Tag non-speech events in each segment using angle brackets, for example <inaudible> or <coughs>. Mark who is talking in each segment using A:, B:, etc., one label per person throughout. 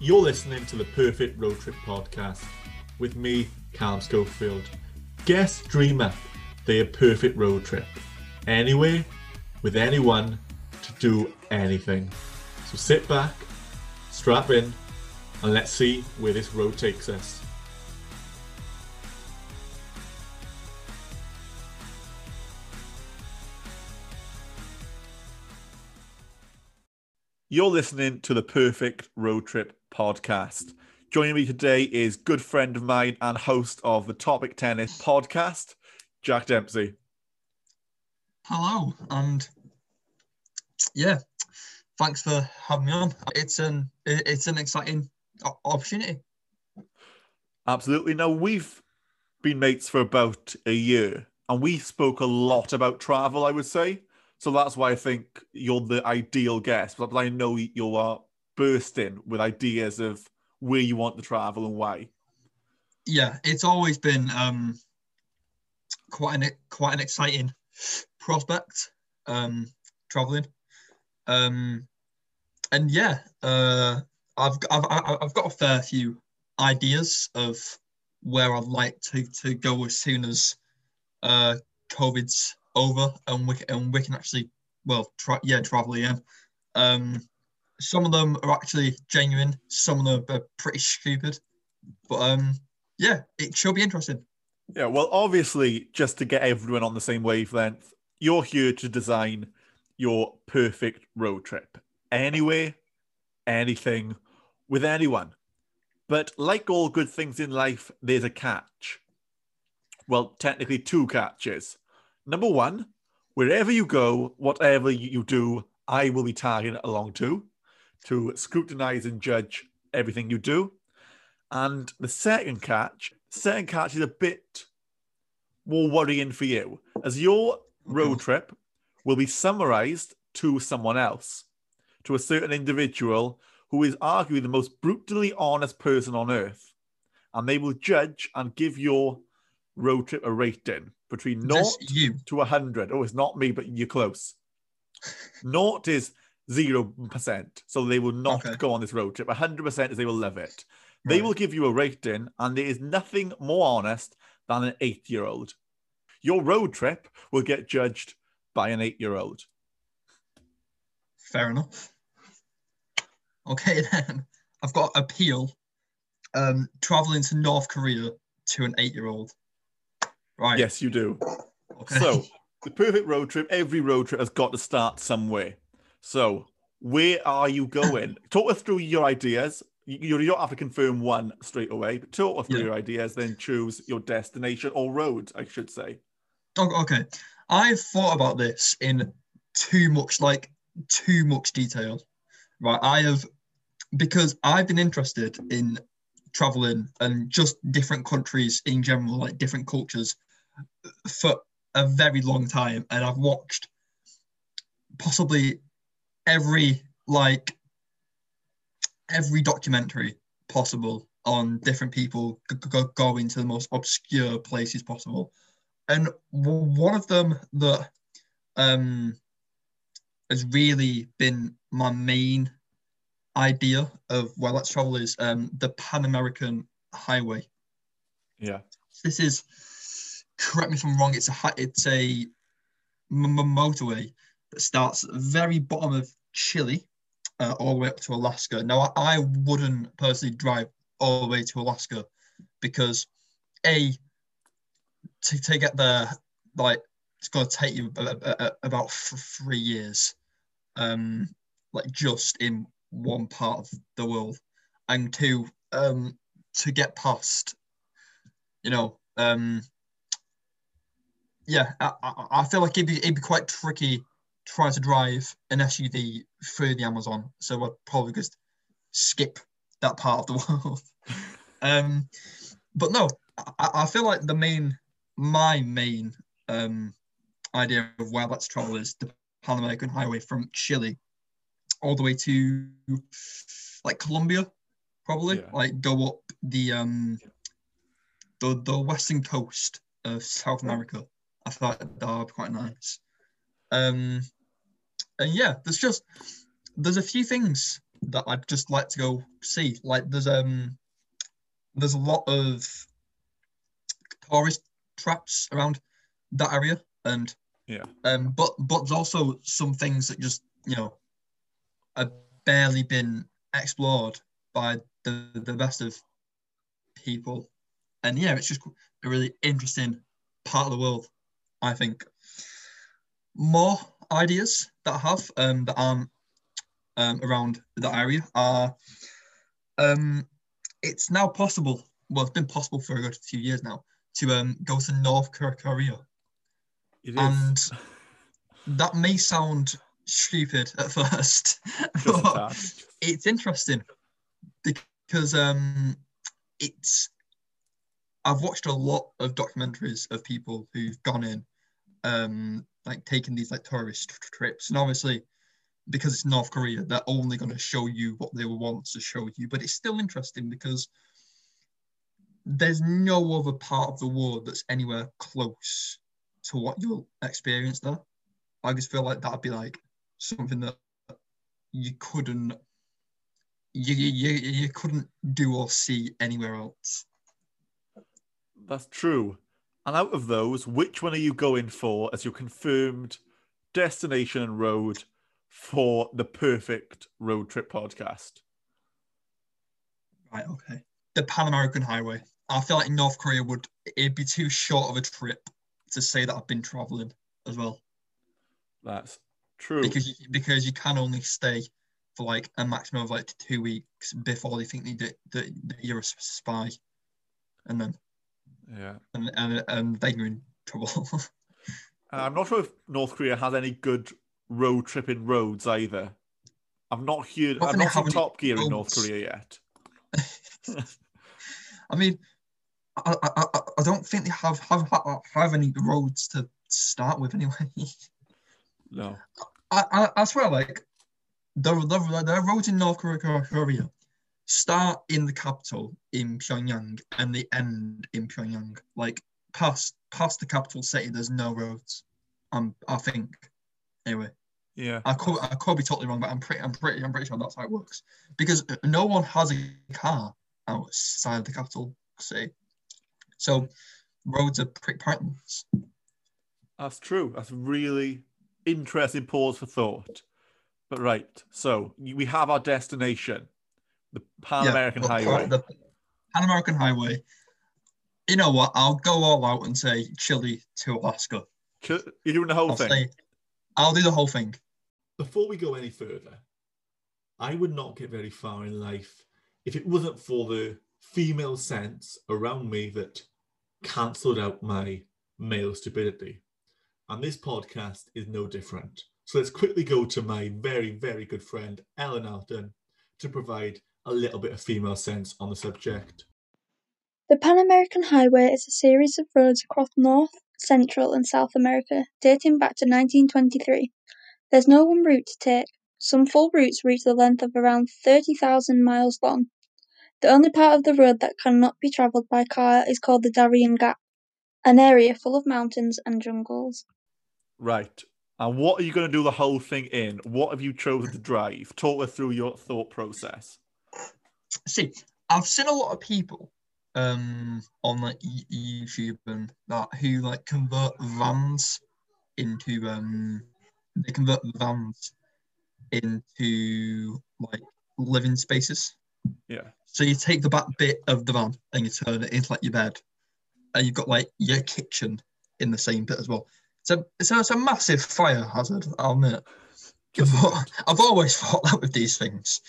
A: You're listening to the Perfect Road Trip podcast with me, Callum Schofield. Guests dream up their perfect road trip. Anywhere, with anyone, to do anything. So sit back, strap in, and let's see where this road takes us. You're listening to the Perfect Road Trip podcast. Joining me today is good friend of mine and host of the Topic Tennis podcast, Jack Dempsey.
B: Hello, and yeah, thanks for having me on. It's an it's an exciting opportunity.
A: Absolutely. Now we've been mates for about a year, and we spoke a lot about travel. I would say so. That's why I think you're the ideal guest. But I know you are bursting with ideas of where you want to travel and why.
B: Yeah, it's always been um, quite an quite an exciting prospect um, traveling. Um, and yeah, uh, I've, I've I've got a fair few ideas of where I'd like to to go as soon as uh, COVID's over and we and we can actually well try yeah travel again. Um, some of them are actually genuine. Some of them are pretty stupid, but um, yeah, it should be interesting.
A: Yeah, well, obviously, just to get everyone on the same wavelength, you're here to design your perfect road trip. Anywhere, anything, with anyone. But like all good things in life, there's a catch. Well, technically, two catches. Number one, wherever you go, whatever you do, I will be tagging along to to scrutinize and judge everything you do. And the second catch, second catch is a bit more worrying for you, as your road mm-hmm. trip will be summarized to someone else, to a certain individual who is arguably the most brutally honest person on earth. And they will judge and give your road trip a rating between naught to 100. Oh, it's not me, but you're close. <laughs> naught is 0%. So they will not okay. go on this road trip. 100% is they will love it. They right. will give you a rating, and there is nothing more honest than an eight year old. Your road trip will get judged by an eight year old.
B: Fair enough. Okay, <laughs> then I've got appeal um, traveling to North Korea to an eight year old.
A: Right. Yes, you do. Okay. So, <laughs> the perfect road trip, every road trip has got to start somewhere. So, where are you going? <coughs> talk us through your ideas. You, you don't have to confirm one straight away, but talk us through yeah. your ideas, then choose your destination or road, I should say.
B: Okay. I've thought about this in too much, like, too much detail. Right. I have, because I've been interested in traveling and just different countries in general, like different cultures, for a very long time. And I've watched possibly every like every documentary possible on different people go, going to the most obscure places possible and one of them that um, has really been my main idea of well let's travel is um, the pan american highway
A: yeah
B: this is correct me if i'm wrong it's a it's a m- motorway that starts at the very bottom of Chile uh, all the way up to Alaska. Now, I, I wouldn't personally drive all the way to Alaska because, A, to, to get there, like, it's going to take you about three years, um, like, just in one part of the world. And two, um, to get past, you know, um, yeah, I, I feel like it'd be, it'd be quite tricky trying to drive an SUV through the Amazon. So I'd probably just skip that part of the <laughs> world. um, but no, I, I, feel like the main, my main um, idea of where let's travel is the Pan American Highway from Chile all the way to like Colombia, probably. Yeah. Like go up the um the the western coast of South America. I thought that would be quite nice. Um, and yeah, there's just there's a few things that I'd just like to go see. Like there's um there's a lot of tourist traps around that area and
A: Yeah.
B: um but but there's also some things that just you know have barely been explored by the the best of people. And yeah it's just a really interesting part of the world i think. More ideas that i have um that aren't um around that area are um it's now possible well it's been possible for a good few years now to um go to north korea.
A: It is.
B: and that may sound stupid at first, <laughs> but it's interesting because um, it's. I've watched a lot of documentaries of people who've gone in, um, like taking these like tourist tr- trips, and obviously, because it's North Korea, they're only going to show you what they want to show you. But it's still interesting because there's no other part of the world that's anywhere close to what you'll experience there. I just feel like that'd be like something that you couldn't you, you, you couldn't do or see anywhere else.
A: That's true. And out of those, which one are you going for as your confirmed destination and road for the perfect road trip podcast?
B: Right, okay. The Pan American Highway. I feel like North Korea would it'd be too short of a trip to say that I've been traveling as well.
A: That's true.
B: Because you, because you can only stay for like a maximum of like two weeks before they think they, that, that you're a spy. And then
A: yeah.
B: and and, and then you're in trouble. <laughs>
A: And I'm not sure if North Korea has any good road tripping roads either. I've not heard. I've not
B: have
A: seen Top Gear in North. Korea yet. <laughs> <laughs>
B: I mean, I, I, I- I don't think they have have have any roads to start with anyway.
A: No.
B: I, I, I swear, like the, the the roads in North Korea, Korea start in the capital in Pyongyang and they end in Pyongyang. Like past past the capital city, there's no roads. Um, I think. Anyway,
A: Yeah.
B: I could I could be totally wrong, but I'm pretty I'm pretty I'm pretty sure that's how it works because no one has a car outside the capital city, so roads are pretty pointless.
A: That's true. That's really interesting pause for thought. But right, so we have our destination, the Pan American
B: but
A: Highway.
B: The Pan American Highway. You know what? I'll go all out and say Chile to Alaska.
A: You're doing the whole
B: I'll
A: thing.
B: say, I'll do the whole thing.
A: Before we go any further, I would not get very far in life if it wasn't for the female sense around me that cancelled out my male stupidity. And this podcast is no different. So let's quickly go to my very, very good friend, Ella Nalton, to provide a little bit of female sense on the subject.
C: The Pan American Highway is a series of roads across North, Central, and South America dating back to 1923. There's no one route to take. Some full routes reach the length of around 30,000 miles long. The only part of the road that cannot be travelled by car is called the Darien Gap, an area full of mountains and jungles.
A: Right. And what are you going to do the whole thing in? What have you chosen to drive? Talk us through your thought process.
B: See, I've seen a lot of people um on like YouTube and that who like convert vans into um they convert vans into like living spaces.
A: Yeah.
B: So you take the back bit of the van and you turn it into like your bed, and you've got like your kitchen in the same bit as well. So it's a, it's a massive fire hazard, I'll admit. But <laughs> I've always thought that with these things.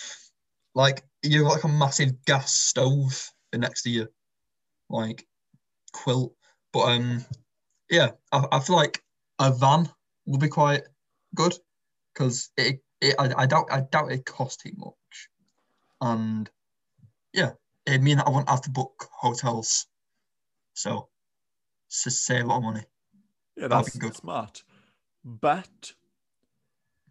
B: Like you've got like a massive gas stove next to you, like quilt. But um, yeah, I, I feel like a van will be quite good because it, it I, I doubt I doubt it costs too much, and yeah, it mean I won't have to book hotels, so to save a lot of money.
A: Yeah, that's
B: good.
A: smart. But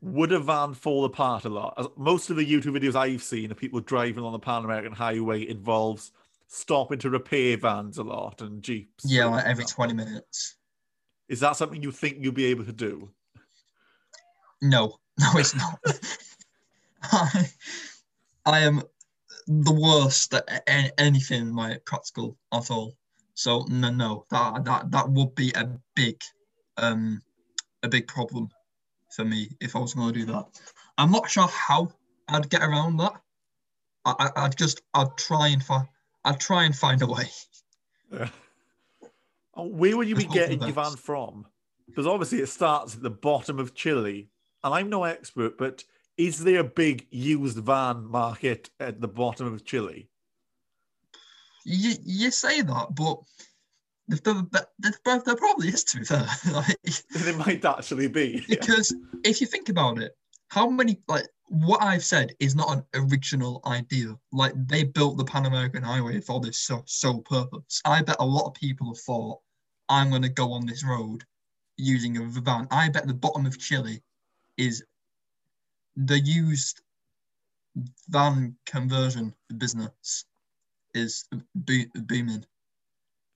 A: would a van fall apart a lot? As- Most of the YouTube videos I've seen of people driving on the Pan American Highway involves stopping to repair vans a lot and jeeps.
B: Yeah, like every
A: example.
B: twenty minutes.
A: Is that something you think you'll be able to do?
B: No, <laughs> no, it's not. <laughs> I, I am the worst at anything like practical at all. So no, no, that that that would be a big, um, a big problem for me if I was going to do that. I'm not sure how I'd get around that. I, I I'd just I'd try and find I'd try and find a way.
A: Yeah. Oh, Where would you be
B: Let's hope for
A: getting your van from? Because obviously it starts at the bottom of Chile, and I'm no expert, but is there a big used van market at the bottom of Chile?
B: You you say that, but the, the, the, the, there probably is to be fair. <laughs> like,
A: There might actually be. Yeah.
B: because if you think about it, how many like what I've said is not an original idea. Like they built the Pan American Highway for this so, sole purpose. I bet a lot of people have thought, I'm going to go on this road using a van. I bet the bottom of Chile is the used van conversion business is bo- booming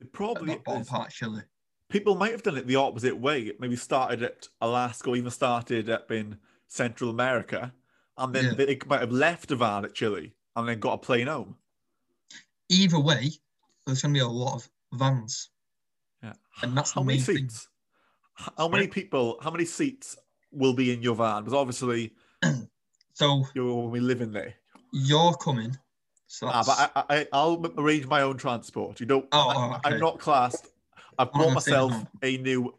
A: It probably
B: that bottom
A: is.
B: part of Chile.
A: people might have done it the opposite way. Maybe started at Alaska or even started up in Central America, and then
B: Yeah.
A: they might have left a van at Chile and then got a plane home.
B: Either way, there's going to be a lot of vans.
A: Yeah.
B: And that's
A: how
B: the
A: many
B: main thing.
A: seats? H- How many people? How many seats will be in your van? Because obviously <clears throat>
B: So
A: you'll be living there.
B: you're coming. So
A: Ah, but I, I, I'll arrange my own transport. You don't.
B: Oh,
A: I,
B: oh, okay.
A: I'm not classed. I've bought myself a new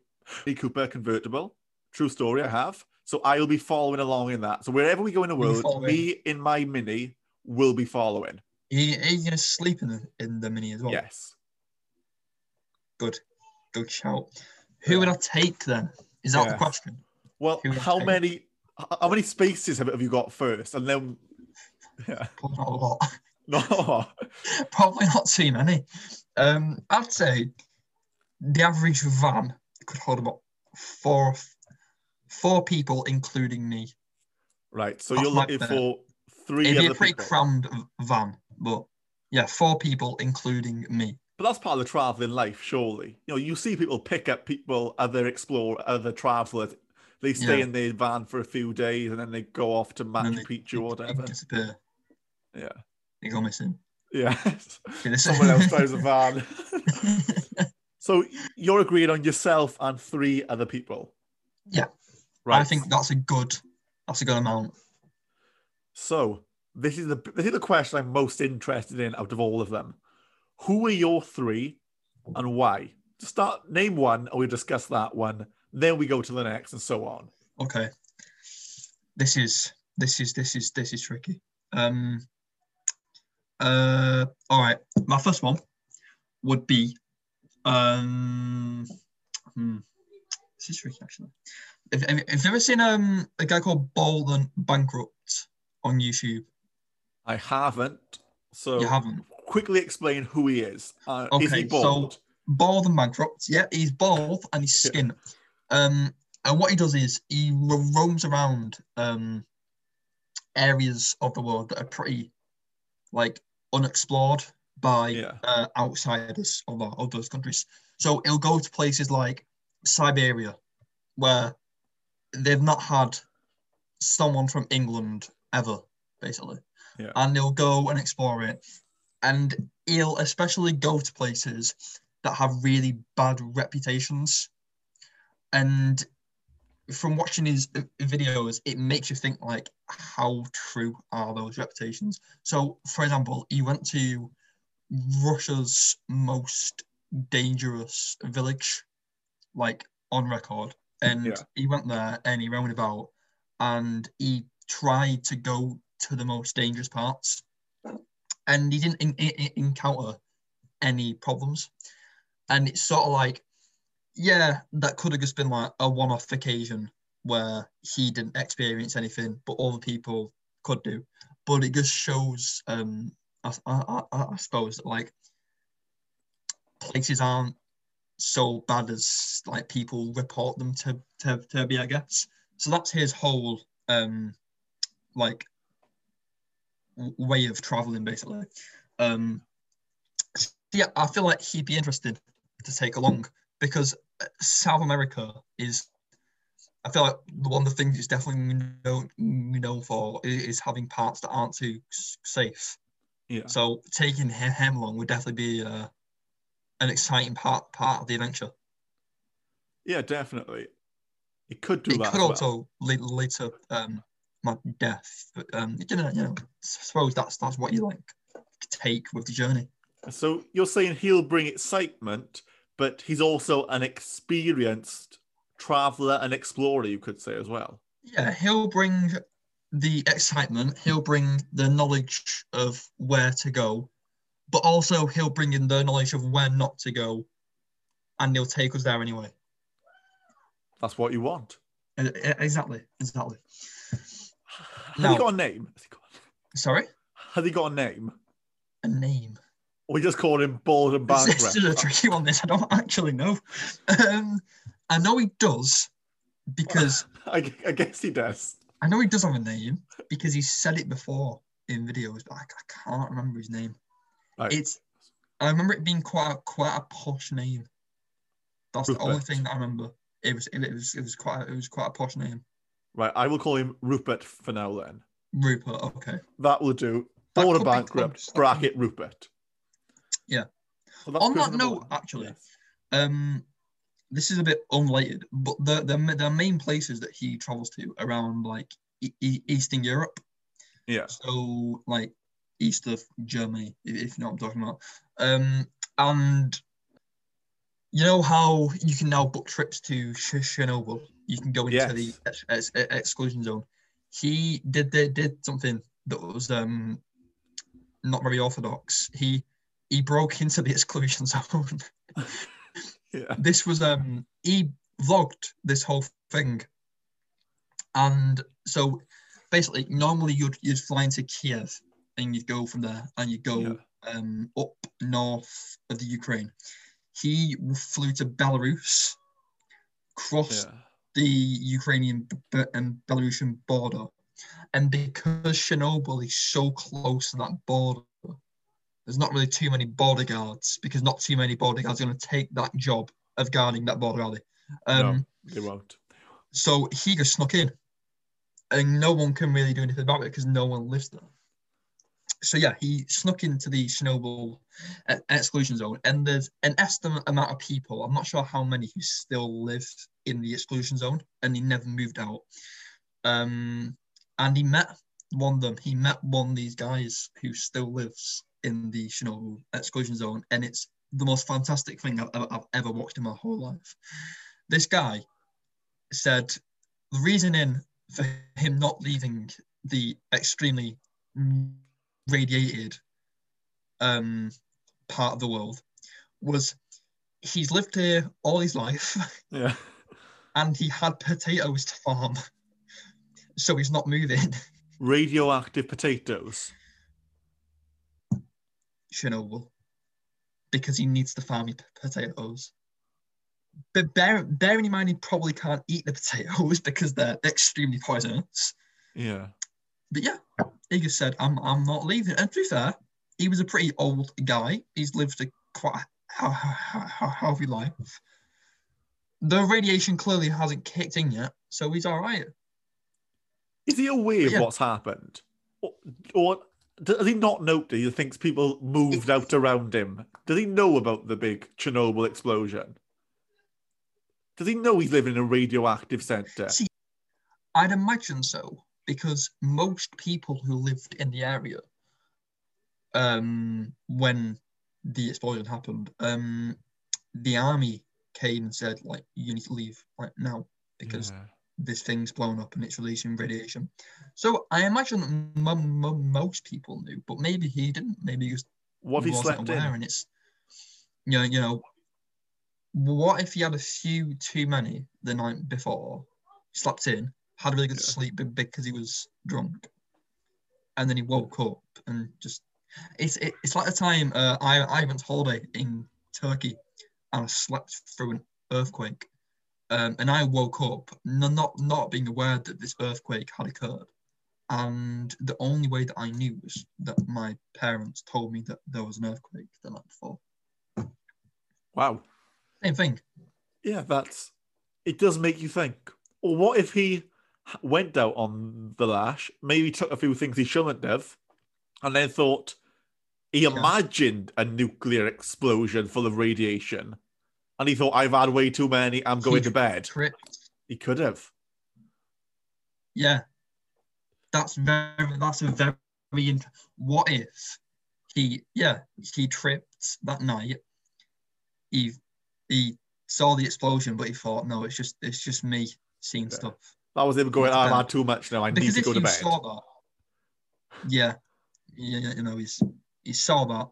A: Mini Cooper convertible. True story, I have. So I'll be following along in that. So wherever we go in the world, me in my Mini will be following.
B: are you, are you going to sleep in the, in the mini as well?
A: Yes.
B: Good. Good shout. Who would I take then? Is that
A: Yeah.
B: the question?
A: Well,
B: Who would I
A: how many? How many spaces have, have you got first? And then, <laughs> yeah,
B: not a lot.
A: No, <laughs>
B: Probably not seen any. Um, I'd say the average van could hold about four four people, including me.
A: right. So
B: That's
A: you're looking
B: bet.
A: for three
B: It'd be a pretty
A: people.
B: crammed van, but yeah, four people, including me.
A: But that's part of the traveling life, surely. You know, you see people pick up people, other explore, other travelers. They stay
B: Yeah.
A: in their van for a few days and then they go off to Machu Picchu or whatever. Yeah.
B: They go missing.
A: Yeah. <laughs> Someone else drives a <laughs> van. <laughs> so you're agreeing on yourself and three other people.
B: Yeah.
A: Right.
B: I think that's a good that's a good amount.
A: So this is the this is the question I'm most interested in out of all of them. Who are your three and why? To start, name one, and we'll discuss that one. Then we go to the next, and so on.
B: Okay. This is this is this is this is tricky. Um uh all right. My first one would be um hmm, this is tricky actually. If, if, if you've ever seen um a guy called Bald and Bankrupt on YouTube,
A: I haven't. So
B: you haven't.
A: quickly explain who he is. Uh, is he
B: Okay, so-
A: bald?
B: bald and bankrupt. Yeah, he's bald and he's
A: Yeah.
B: skin. Um, and what he does is he ro- roams around um areas of the world that are pretty like unexplored by
A: Yeah.
B: uh, outsiders of, of those countries. So he'll go to places like Siberia, where they've not had someone from England ever, basically.
A: Yeah.
B: And he'll go and explore it. And he'll especially go to places that have really bad reputations. And from watching his uh, videos, it makes you think like, how true are those reputations? So, for example, he went to Russia's most dangerous village, like on record, and
A: Yeah.
B: he went there and he roamed about, and he tried to go to the most dangerous parts, and he didn't in, in- encounter any problems, and it's sort of like, yeah, that could have just been like a one-off occasion where he didn't experience anything, but other people could do. But it just shows, um, I, I, I, I suppose, that like places aren't so bad as like people report them to to, to be, I guess. So that's his whole um, like way of traveling, basically. Um, yeah, I feel like he'd be interested to take along because South America is I feel like one of the things it's definitely known, known for is having parts that aren't too safe.
A: Yeah.
B: So taking him, him along would definitely be uh, an exciting part part of the adventure.
A: Yeah, definitely. It could do
B: it
A: that.
B: could
A: as well.
B: also lead, lead to um, my death, but um, you know, you know, I suppose that's that's what you like take with the journey.
A: So you're saying he'll bring excitement, but he's also an experienced traveler and explorer, you could say as well.
B: Yeah, he'll bring the excitement. He'll bring the knowledge of where to go, but also he'll bring in the knowledge of where not to go, and he'll take us there anyway.
A: That's what you want.
B: E- e- Exactly, exactly.
A: Has
B: Now-
A: he got a name? Has he got,
B: Sorry,
A: has he got a name?
B: a name.
A: We just call him Bald and
B: This,
A: Bankrupt?
B: this is a tricky one. This I don't <laughs> actually know. Um, I know he does because <laughs>
A: I, I guess he does.
B: I know he does have a name because he said it before in videos, but I, I can't remember his name.
A: Right.
B: It's I remember it being quite a, quite a posh name. That's the only thing that I remember. It was it, was it was quite a, it was quite a posh name.
A: Right, I will call him Rupert for now then.
B: Rupert. Okay.
A: That will do.
B: That
A: Bald
B: could
A: and Bankrupt, bracket Rupert.
B: Yeah.
A: So
B: On that note,
A: one.
B: actually,
A: Yes.
B: Um, this is a bit unrelated, but the the the main places that he travels to around like e- e- Eastern Europe.
A: Yeah.
B: So like east of Germany, if, you know what I'm talking about. Um, and you know how you can now book trips to Ch- Chernobyl. You can go into the
A: Yes.
B: ex- ex- ex- exclusion zone. He did did, did something that was um not very orthodox. He he broke into the exclusion <laughs> zone.
A: Yeah.
B: this was um he vlogged this whole thing and so basically normally you'd you'd fly into kiev and you'd go from there and you'd go
A: Yeah.
B: um up north of the ukraine he flew to belarus crossed
A: Yeah.
B: the ukrainian and belarusian border and because chernobyl is so close to that border there's not really too many border guards because not too many border guards are going to take that job of guarding that border, they? Um,
A: no, they won't.
B: So he just snuck in, and no one can really do anything about it because no one lives there. So yeah, he snuck into the Chernobyl uh, exclusion zone, and there's an estimate amount of people. I'm not sure how many who still live in the exclusion zone, and he never moved out. Um, and he met one of them. He met one of these guys who still lives in the Chernobyl exclusion zone, and it's the most fantastic thing I've, I've ever watched in my whole life. This guy said the reasoning for him not leaving the extremely radiated um, part of the world was he's lived here all his life <laughs>
A: Yeah.
B: and he had potatoes to farm, <laughs> so he's not moving. <laughs>
A: Radioactive potatoes.
B: Chernobyl because he needs to farm potatoes. But bear, bearing in mind, he probably can't eat the potatoes <laughs> because they're extremely poisonous.
A: Yeah.
B: But yeah, he just said, I'm, I'm not leaving. And to be fair, he was a pretty old guy. He's lived a quite a healthy life. The radiation clearly hasn't kicked in yet, so he's all right.
A: Is he aware of what's happened? Or, or does he not know that he thinks people moved out around him? Does he know about the big Chernobyl explosion? Does he know he's living in a radioactive centre?
B: See, I'd imagine so because most people who lived in the area um, when the explosion happened, um, the army came and said, like, you need to leave right now because
A: Yeah.
B: This thing's blown up and it's releasing radiation. So I imagine that m- m- most people knew, but maybe he didn't. Maybe he just
A: What if he
B: wasn't
A: slept
B: aware,
A: in?
B: and it's you know, you know, what if he had a few too many the night before, slept in, had a really good
A: Yeah.
B: sleep because he was drunk, and then he woke up and just it's it, it's like the time uh, I I went to holiday in Turkey and I slept through an earthquake. Um, and I woke up not not being aware that this earthquake had occurred, and the only way that I knew was that my parents told me that there was an earthquake the night before.
A: Wow.
B: Same thing.
A: Yeah, that's. It does make you think. Or what if he went out on the lash, maybe took a few things he shouldn't have, and then thought he
B: Yeah.
A: imagined a nuclear explosion full of radiation, and he thought, "I've had way too many. I'm going to <laughs> bed."
B: Tripped.
A: He could have.
B: Yeah. That's very. That's a very. int- What if he? Yeah, he tripped that night. He he saw the explosion, but he thought, no, it's just it's just me seeing
A: Yeah.
B: stuff.
A: That was him going, "I've had too much now. I need to go to bed."
B: saw that, yeah, yeah, you know, he's he saw that.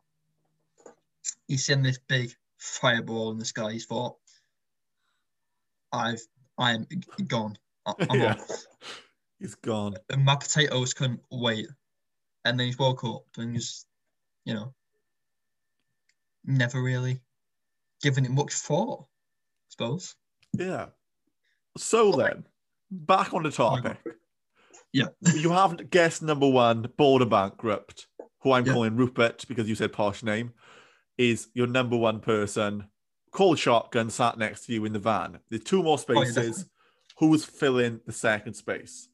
B: He's in this big fireball in the sky. He's thought, "I've, I'm gone. I- <laughs> I'm
A: Yeah.
B: off.
A: He's gone.
B: And my potatoes couldn't wait." And then he's woke up and just, you know, never really given it much thought. I suppose.
A: Yeah. So then, back on the topic.
B: Yeah. <laughs>
A: you haven't guessed number one, Bald and Bankrupt, who I'm
B: Yeah.
A: calling Rupert because you said posh name, is your number one person, cold shotgun, sat next to you in the van. There's two more
B: Oh,
A: spaces. Who's filling the second space?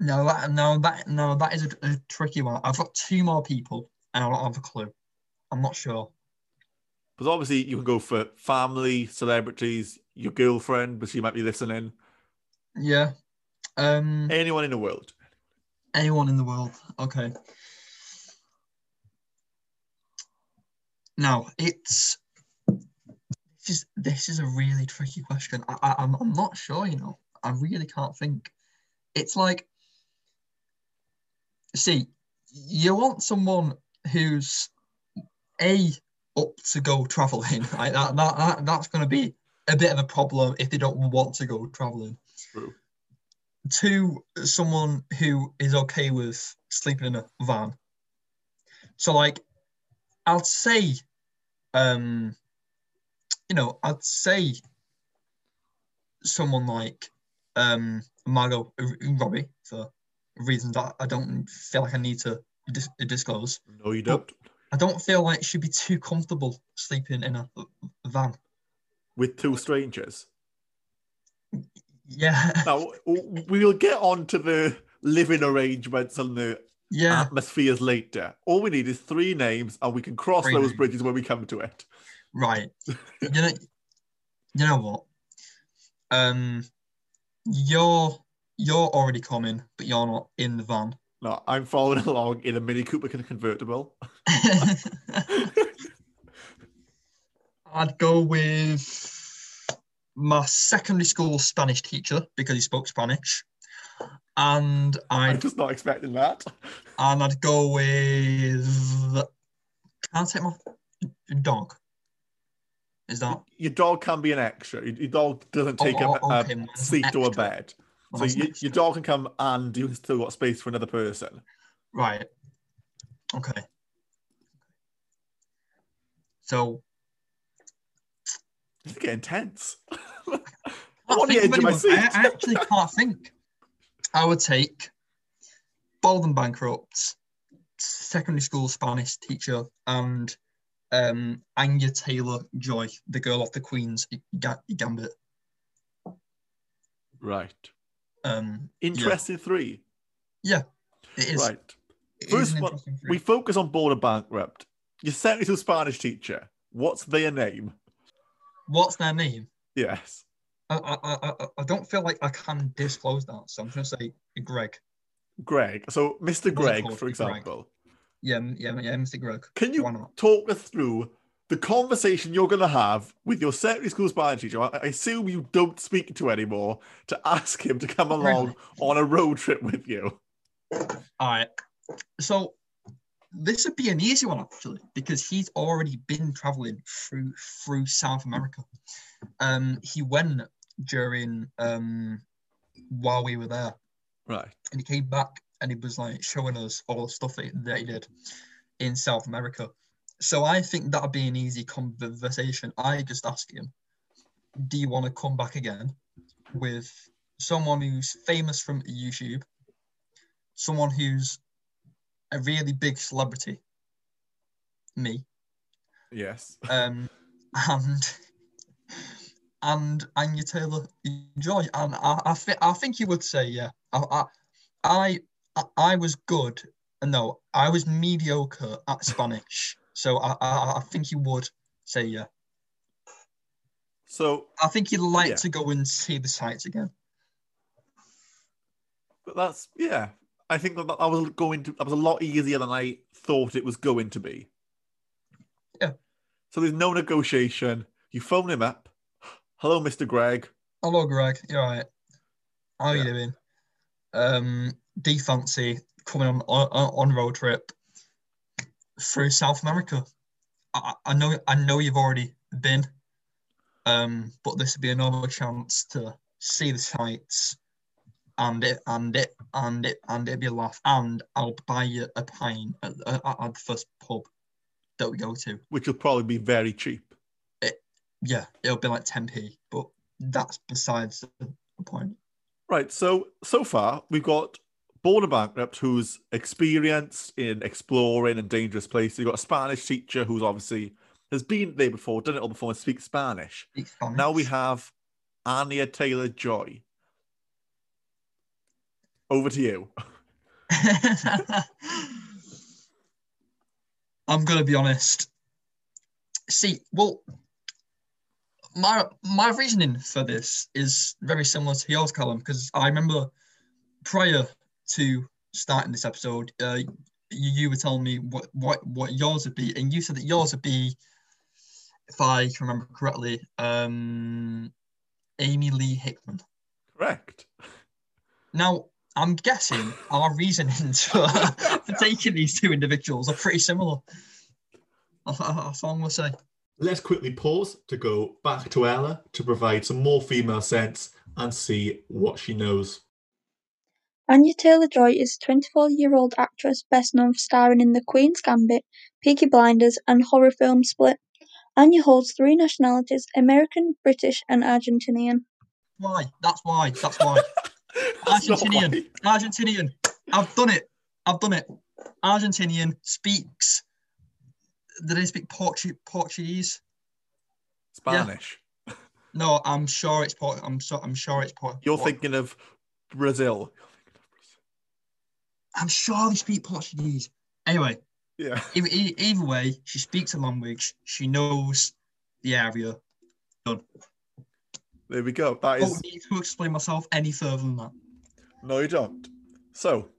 B: No, that no, that no, that is a, a tricky one. I've got two more people, and I don't have a clue. I'm not sure.
A: Because obviously you can go for family, celebrities, your girlfriend, but she might be listening.
B: Yeah. Um.
A: Anyone in the world.
B: Anyone in the world. Okay. Now it's this is this is a really tricky question. I, I I'm I'm not sure. You know, I really can't think. It's like, see, you want someone who's a up to go traveling. <laughs> Like that, that, that that's going to be a bit of a problem if they don't want to go traveling.
A: True.
B: Two, someone who is okay with sleeping in a van. So like, I'd say, um, you know, I'd say someone like um Margot Robbie for reasons that I don't feel like I need to dis- disclose.
A: No, you don't.
B: I don't feel like she'd be too comfortable sleeping in a van.
A: With two strangers.
B: Yeah,
A: Now, we'll get on to the living arrangements and the
B: yeah,
A: atmospheres later. All we need is three names, and we can cross
B: Three
A: those
B: names.
A: bridges when we come to it.
B: right. <laughs> You know, you know what? Um, you're you're already coming, but you're not in the van.
A: No, I'm following <laughs> along in a Mini Cooper convertible. <laughs>
B: I'd go with my secondary school Spanish teacher because he spoke Spanish, and <laughs>
A: I'm
B: I'd
A: just not expecting that.
B: and I'd go with. Can I take my dog? Is that
A: Your dog can be an extra. Your dog doesn't oh, take
B: Oh,
A: a,
B: oh,
A: a
B: okay, an
A: seat or a bed.
B: well,
A: So you, your dog can come and you still got space for another person.
B: right? Okay. So
A: It's getting tense. <laughs>
B: I
A: I'm on the
B: think
A: edge of my seat.
B: I, I actually can't think. I would take Bald and Bankrupt, secondary school Spanish teacher, and um, Anya Taylor Joy, the girl off the Queen's Gambit.
A: Right.
B: Um,
A: Interesting three.
B: it is.
A: Right.
B: it is
A: First
B: an
A: one,
B: interesting
A: We focus on Bald and Bankrupt. Your secondary school Spanish teacher. What's their name?
B: What's their name?
A: Yes.
B: I, I, I, don't feel like I can disclose that, so I'm going to say Greg.
A: Greg. So Mr. Greg, for
B: Greg.
A: example.
B: Yeah, yeah, yeah, Mr. Greg.
A: Can you talk us through the conversation you're going to have with your secondary school Spanish teacher? I I assume you don't speak to anymore to ask him to come along
B: Really?
A: on a road trip with you.
B: All right. So this would be an easy one actually because he's already been traveling through through South America. Um, he went during um while we were there,
A: Right.
B: and he came back and he was like showing us all the stuff that, he did in South America. So I think that'd be an easy conversation. I just ask him, "Do you want to come back again with someone who's famous from YouTube, someone who's a really big celebrity, me,
A: Yes.
B: um, and and Anya Taylor Joy, and I, I, th- I think you would say yeah. I, I, I, I was good. No, I was mediocre at Spanish, so I, I, I think you would say yeah.
A: So,
B: I think you'd like
A: Yeah.
B: to go and see the sights again.
A: but that's yeah. I think that that was going to that was a lot easier than I thought it was going to be.
B: Yeah.
A: So there's no negotiation. You phone him up. Hello, Mr. Greg.
B: Hello, Greg. You're all right? How
A: Yeah.
B: you doing? Um, you fancy coming on on, on road trip through South America? I, I I know I know you've already been, um, but this would be another chance to see the sights, and it and it and it and it'd be a laugh. And I'll buy you a pint at, at, at the first pub that we go to.
A: which will probably be very cheap.
B: Yeah, it'll be like 10p, but that's besides the point.
A: Right. So so far we've got Bald and Bankrupt, who's experienced in exploring and dangerous places. You've got a Spanish teacher who's obviously has been there before, done it all before, and speaks Spanish.
B: Speak Spanish.
A: Now we have Anya Taylor Joy. Over to you. <laughs>
B: I'm gonna be honest. See, well, my my reasoning for this is very similar to yours, Callum, because I remember prior to starting this episode, uh, you, you were telling me what, what what yours would be, and you said that yours would be, if I can remember correctly, um, Amy Lee Hickman.
A: Correct.
B: Now, I'm guessing our reasonings <laughs> for, for taking these two individuals are pretty similar. That's, that's all I'm going to say.
A: Let's quickly pause to go back to Ella to provide some more female sense and see what she knows.
C: Anya Taylor Joy is a 24 year old actress best known for starring in The Queen's Gambit, Peaky Blinders, and horror film Split. Anya holds three nationalities American, British, and Argentinian.
B: Why? That's why. That's why. <laughs>
A: That's
B: Argentinian.
A: why.
B: Argentinian. I've done it. I've done it. Argentinian speaks. Did they speak Portu- Portuguese?
A: Spanish.
B: No, I'm sure it's Port. I'm so. I'm sure it's Port.
A: You're
B: Port-
A: thinking of Brazil.
B: I'm sure they speak Portuguese. Anyway,
A: Yeah.
B: either, either way, she speaks a language. She knows the area. Done.
A: There we go. That
B: I don't need to explain myself any further than that.
A: No, you don't. So,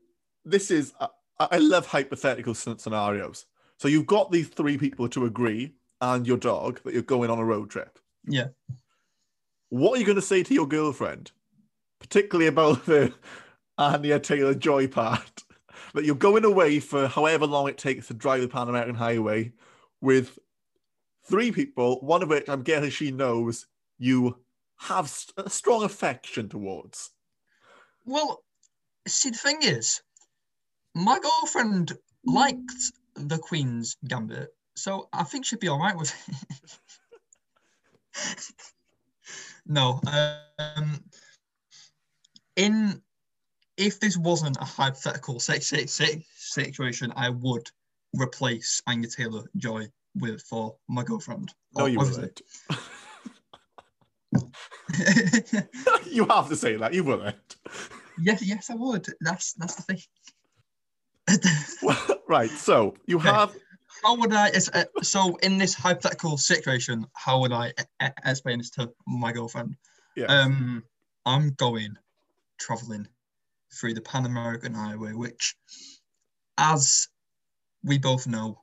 A: this is, I, I love hypothetical scenarios. So, you've got these three people to agree and your dog that you're going on a road trip.
B: Yeah.
A: What are you going to say to your girlfriend, particularly about the Anya Taylor Joy part? That you're going away for however long it takes to drive the Pan American Highway with three people, one of which I'm guessing she knows you have st- a strong affection towards.
B: Well, see, the thing is, my girlfriend liked the Queen's Gambit, so I think she'd be all right with it. <laughs> no, um, in if this wasn't a hypothetical si- si- si- situation, I would replace Anya Taylor Joy with for my girlfriend.
A: No, you
B: obviously.
A: wouldn't. <laughs> <laughs> you have to say that. You wouldn't.
B: yes, yes, I would. That's that's the thing. <laughs>
A: right. So you have.
B: how would I? Uh, so in this hypothetical situation, how would I explain this to my girlfriend?
A: Yeah.
B: Um, I'm going traveling through the Pan American Highway, which, as we both know,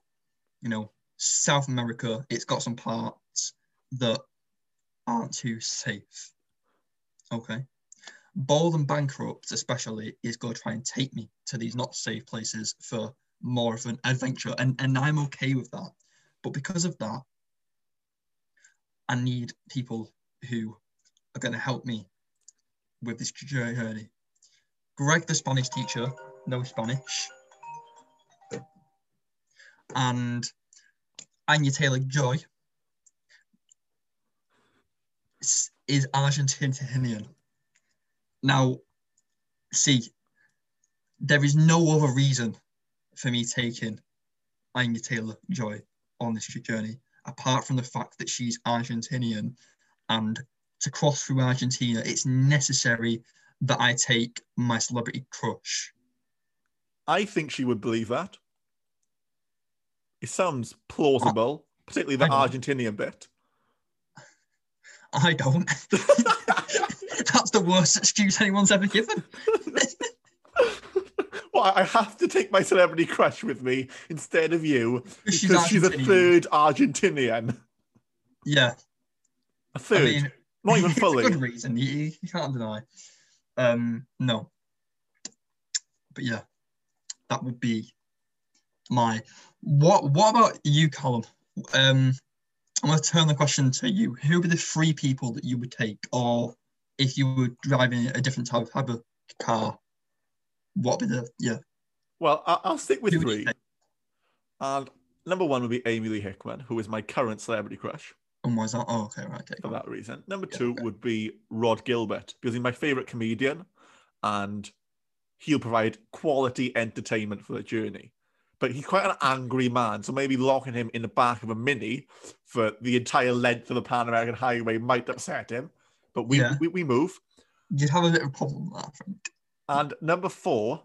B: you know, South America, it's got some parts that aren't too safe. Okay. Bald and Bankrupt, especially, is going to try and take me to these not safe places for more of an adventure, and, and I'm okay with that. But because of that, I need people who are going to help me with this journey. Greg, the Spanish teacher, knows Spanish. And Anya Taylor Joy is Argentinian. Now, see, there is no other reason for me taking Anya Taylor Joy on this journey, apart from the fact that she's Argentinian and to cross through Argentina, it's necessary that I take my celebrity crush.
A: I think she would believe that. It sounds plausible, particularly the Argentinian bit.
B: I don't. <laughs> <laughs> That's the worst excuse anyone's ever given. <laughs> <laughs>
A: well, I- have to take my celebrity crush with me instead of you because she's a
B: Argentinian.
A: third Argentinian.
B: Yeah,
A: A third,
B: I mean,
A: not even <laughs>
B: it's a
A: fully.
B: good reason. You, you can't deny. Um, no. But yeah, that would be my. What What about you, Colin? Um, I'm going to turn the question to you. Who would be the three people that you would take, or if you were driving a different type, of car, what would be the yeah?
A: Well, I'll stick with
B: Who
A: three. And number one would be Amy Lee Hickman, who is my current celebrity crush
B: And why is that? Oh, okay, right, okay.
A: for that reason. Number
B: Yeah,
A: two
B: okay.
A: would be Rhod Gilbert, because he's my favorite comedian and he'll provide quality entertainment for the journey. But he's quite an angry man, so maybe locking him in the back of a mini for the entire length of the Pan American Highway might upset him. But we,
B: Yeah.
A: we, we move.
B: You'd have a bit of a problem that, I think.
A: And number four,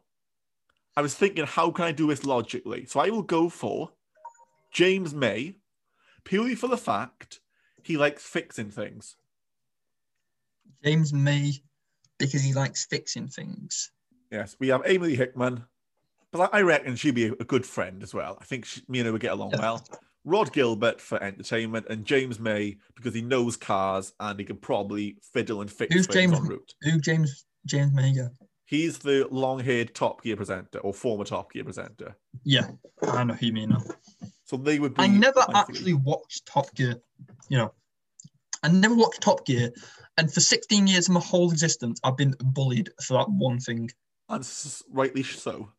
A: I was thinking, how can I do this logically? So I will go for James May, purely for the fact he likes fixing things.
B: James May, because he likes fixing things.
A: Yes, we have Amy Lee Hickman, but I I reckon she'd be a good friend as well. I think she, me and her would get along
B: Yeah.
A: well. Rhod Gilbert for entertainment, and James May because he knows cars and he can probably fiddle and fix
B: Who's
A: things
B: James-
A: en route.
B: Who James James May? Yeah,
A: He's the long-haired Top Gear presenter or former Top Gear presenter.
B: yeah, I know who you mean now.
A: So they would be.
B: I never actually watched Top Gear. You know, I never watched Top Gear, and for 16 years of my whole existence, I've been bullied for that one thing.
A: and rightly so.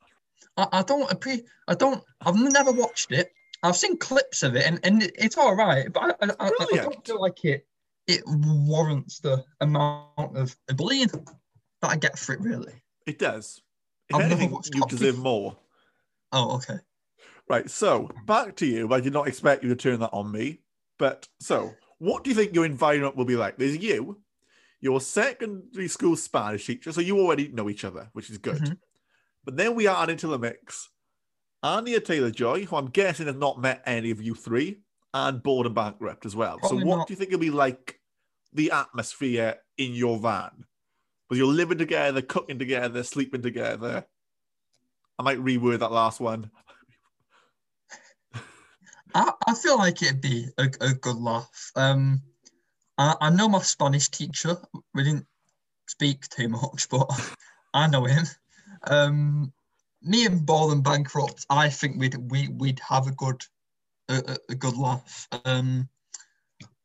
B: I, I don't appre- I don't. I've never watched it. I've seen clips of it, and, and it's all right, but I, I, I, I don't feel like it. It warrants the amount of bullying that I get for it. Really.
A: It does. If
B: I've
A: anything, you deserve more.
B: Oh, okay.
A: Right. So back to you. I did not expect you to turn that on me. But so, what do you think your environment will be like? There's you, your secondary school Spanish teacher. So you already know each other, which is good.
B: Mhm.
A: But then we add into the mix Anya Taylor Joy, who I'm guessing has not met any of you three, and Bald and Bankrupt as well.
B: Probably
A: so what
B: not.
A: do you think it'll be like the atmosphere in your van? Because you're living together, cooking together, sleeping together. I might reword that last one.
B: I, I feel like it'd be a, a good laugh. Um, I, I know my Spanish teacher. We didn't speak too much, <laughs> but I know him. Um, me and Bald and Bankrupt, I think we'd we, we'd have a good a, a- good laugh. Um,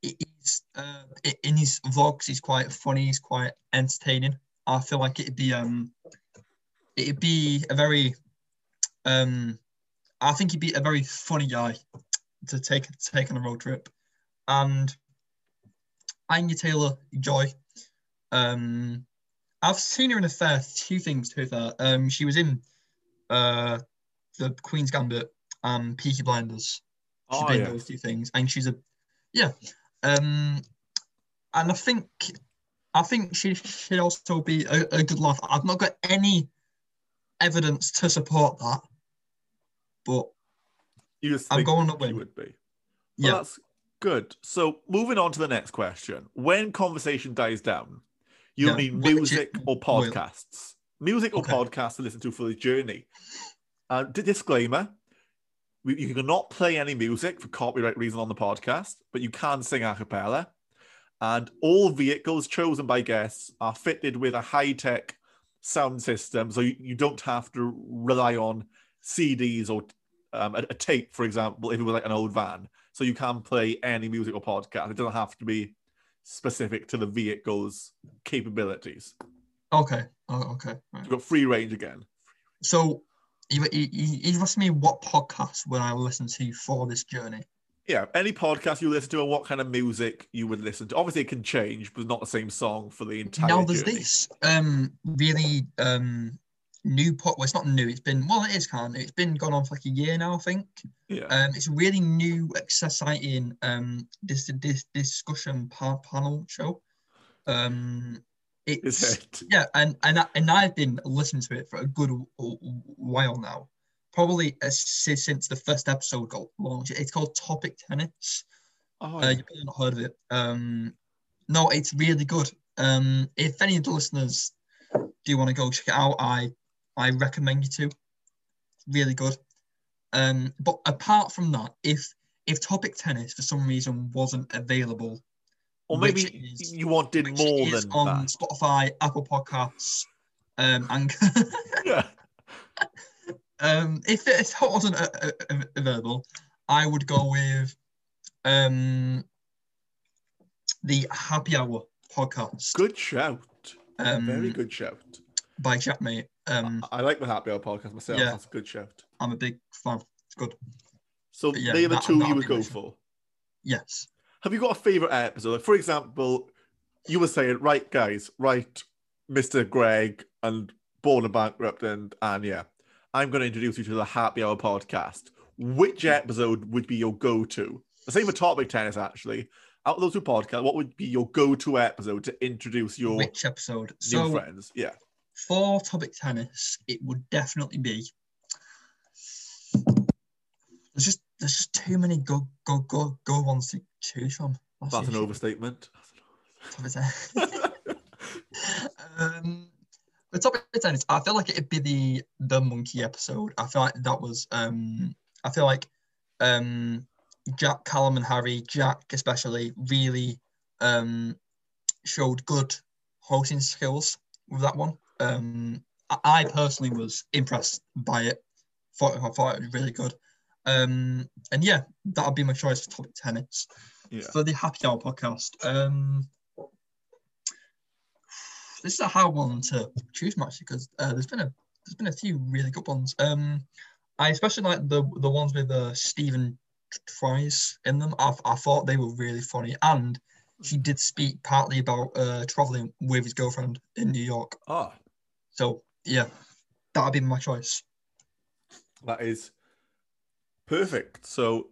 B: he's uh, in his vlogs. He's quite funny. He's quite entertaining. I feel like it'd be um, it'd be a very um, I think he'd be a very funny guy to take take on a road trip. And Anya Taylor Joy. Um, I've seen her in a fair few things to her. Um, she was in uh, the Queen's Gambit and Peaky Blinders. She
A: oh,
B: been in
A: yeah.
B: those two things, and she's a yeah. Um, and I think I think she should also be a, a good laugh. I've not got any evidence to support that, but
A: You just
B: I'm going to win.
A: would be. Well,
B: yeah.
A: that's good. So moving on to the next question. When conversation dies down, you
B: Yeah,
A: need music or podcasts. Music or
B: Okay.
A: podcasts to listen to for the journey. Uh, d- disclaimer: we, you cannot play any music for copyright reason on the podcast, but you can sing a cappella. And all vehicles chosen by guests are fitted with a high-tech sound system, so you, you don't have to rely on CDs or um, a, a tape, for example, if it was like an old van. So you can play any music or podcast. It doesn't have to be specific to the vehicle's capabilities.
B: Okay. Oh, okay. Right.
A: You've got free range again.
B: So you, you, you asked me what podcast would I listen to for this journey?
A: Yeah, any podcast you listen to and what kind of music you would listen to. Obviously, it can change, but not the same song for the entire
B: now there's
A: journey.
B: this um really um new pot. Well, it's not new. It's been well, it is kind of. It's been gone on for like a year now, I think.
A: Yeah.
B: Um, it's a really new, exciting um this this discussion pa- panel show. Um, it's
A: it?
B: yeah, and and I- and I've been listening to it for a good while now, probably uh, since the first episode got launched. It's called Topic Tennis.
A: Oh,
B: Uh, you've probably not heard of it. Um, no, it's really good. Um, if any of the listeners do want to go check it out, I I recommend you to. It's really good. Um, but apart from that, if if Topic Tennis for some reason wasn't available,
A: or maybe
B: is-
A: you wanted more than
B: on
A: that.
B: Spotify, Apple Podcasts, um, and <laughs>
A: Yeah.
B: um, if it if wasn't uh, uh, available, I would go with um, the Happy Hour podcast
A: Good shout.
B: Um,
A: Very good shout.
B: by Jack Mate. Um,
A: I like the Happy Hour podcast myself.
B: Yeah.
A: That's a good shout.
B: I'm a big fan. It's good.
A: So
B: But yeah,
A: they're the
B: that-
A: two you would go for.
B: Yes.
A: Have you got a favorite episode? For example, you were saying, right, guys, right, Mr. Greg and Bald and Bankrupt and Anya, I'm going to introduce you to the Happy Hour podcast. Which hmm. episode would be your go-to? The same with Topic Tennis, actually. Out of those two podcasts, what would be your go-to episode to introduce your
B: Which episode?
A: new
B: So
A: friends? Yeah.
B: for Topic Tennis, it would definitely be. There's just there's just too many go go go go ones to choose from. That's
A: That's an overstatement. <laughs>
B: Um, the topic tennis, I feel like it'd be the the monkey episode. I feel like that was um I feel like um Jack, Callum and Harry, Jack especially, really um showed good hosting skills with that one. Um I, I personally was impressed by it. Thought, I thought it was really good. Um and yeah, that would be my choice for topic tennis
A: Yeah.
B: for the Happy Hour podcast. Um, this is a hard one to choose, actually, because uh, there's been a there's been a few really good ones. Um, I especially like the the ones with uh, Stephen Fries in them. I, I thought they were really funny, and he did speak partly about uh, traveling with his girlfriend in New York.
A: Ah,
B: So yeah, that would be my choice.
A: that is perfect. So,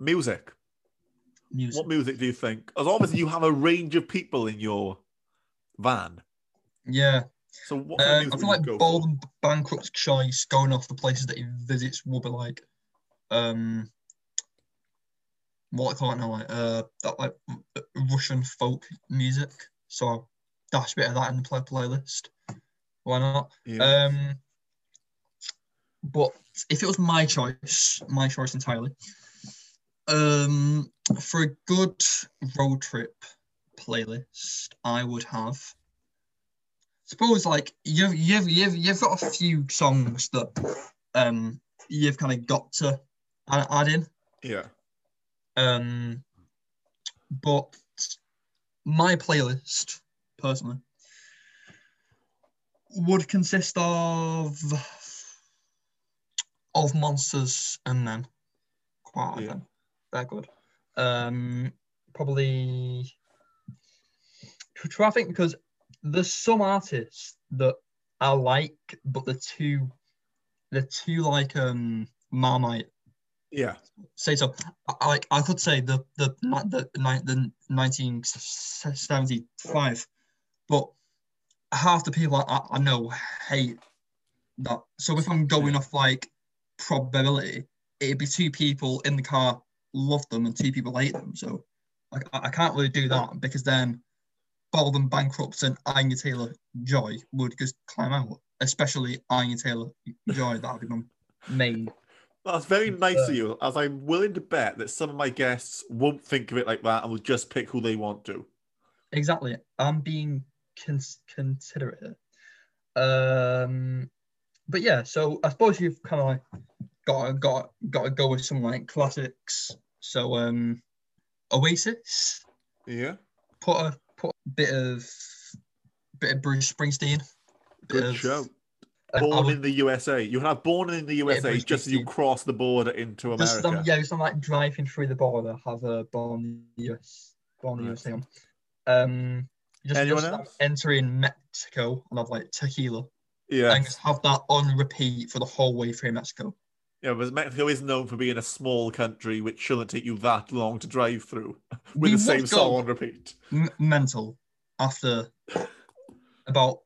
A: music.
B: Music.
A: What music do you think? As obviously you have a range of people in your van.
B: Yeah.
A: So what
B: Um,
A: music
B: I feel like
A: Bald
B: and Bankrupt's choice, going off the places that he visits, will be like, um, what I can't know like uh, that like uh, Russian folk music. So I'll dash a bit of that in the play playlist. Why not?
A: Yeah.
B: Um, but if it was my choice, my choice entirely, um, for a good road trip playlist, I would have. Suppose like you've you've you've you've got a few songs that um you've kind of got to add, add in.
A: yeah.
B: Um, but my playlist personally would consist of of monsters and men. Quite
A: Yeah.
B: They're good. Um, probably. I think because there's some artists that I like, but they're too, they're too like um Marmite
A: Yeah.
B: say so. I, I like I could say the the ni- the ni- the 1975, but half the people I, I know hate that. So if I'm going off like probability, it'd be two people in the car love them and two people hate them. So like I, I can't really do that because then Bald and Bankrupts and Anya Taylor Joy would just climb out, especially Anya Taylor Joy. That would be my main
A: That's very nice
B: Uh,
A: of you, as I'm willing to bet that some of my guests won't think of it like that and will just pick who they want to.
B: Exactly. I'm being cons- considerate. Um, but yeah, so I suppose you've kind of like got got got to go with some like classics. So um, Oasis,
A: Yeah.
B: put a put a bit of bit of Bruce Springsteen.
A: Good
B: of-
A: show. Born in the USA. You have born in the USA
B: Bruce
A: just as you cross the border into America.
B: um, yeah, I'm like driving through the border, have a born in the US, born in the USA on. Um, just,
A: Anyone
B: just,
A: else?
B: entering Mexico and have like tequila.
A: yeah.
B: and just have that on repeat for the whole way through Mexico.
A: Yeah, but Mexico is known for being a small country which shouldn't take you that long to drive through <laughs> with
B: We
A: the same song on repeat.
B: m- mental. after about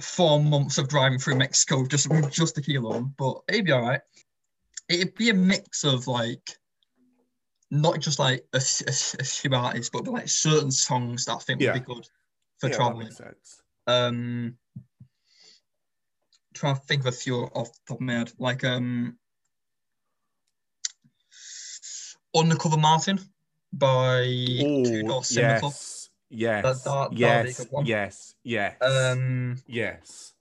B: four months of driving through Mexico just with just tequila on, but it'd be all right. It'd be a mix of like not just like a, a, a few artists, but like certain songs that I think
A: Yeah.
B: would be good for
A: Yeah,
B: traveling. Um, trying to think of a few off the top of my head, like um, Undercover Martyn by Two Door Cinema
A: yes, yes,
B: That- that- that'd be a
A: yes, yes, yes,
B: Um,
A: yes.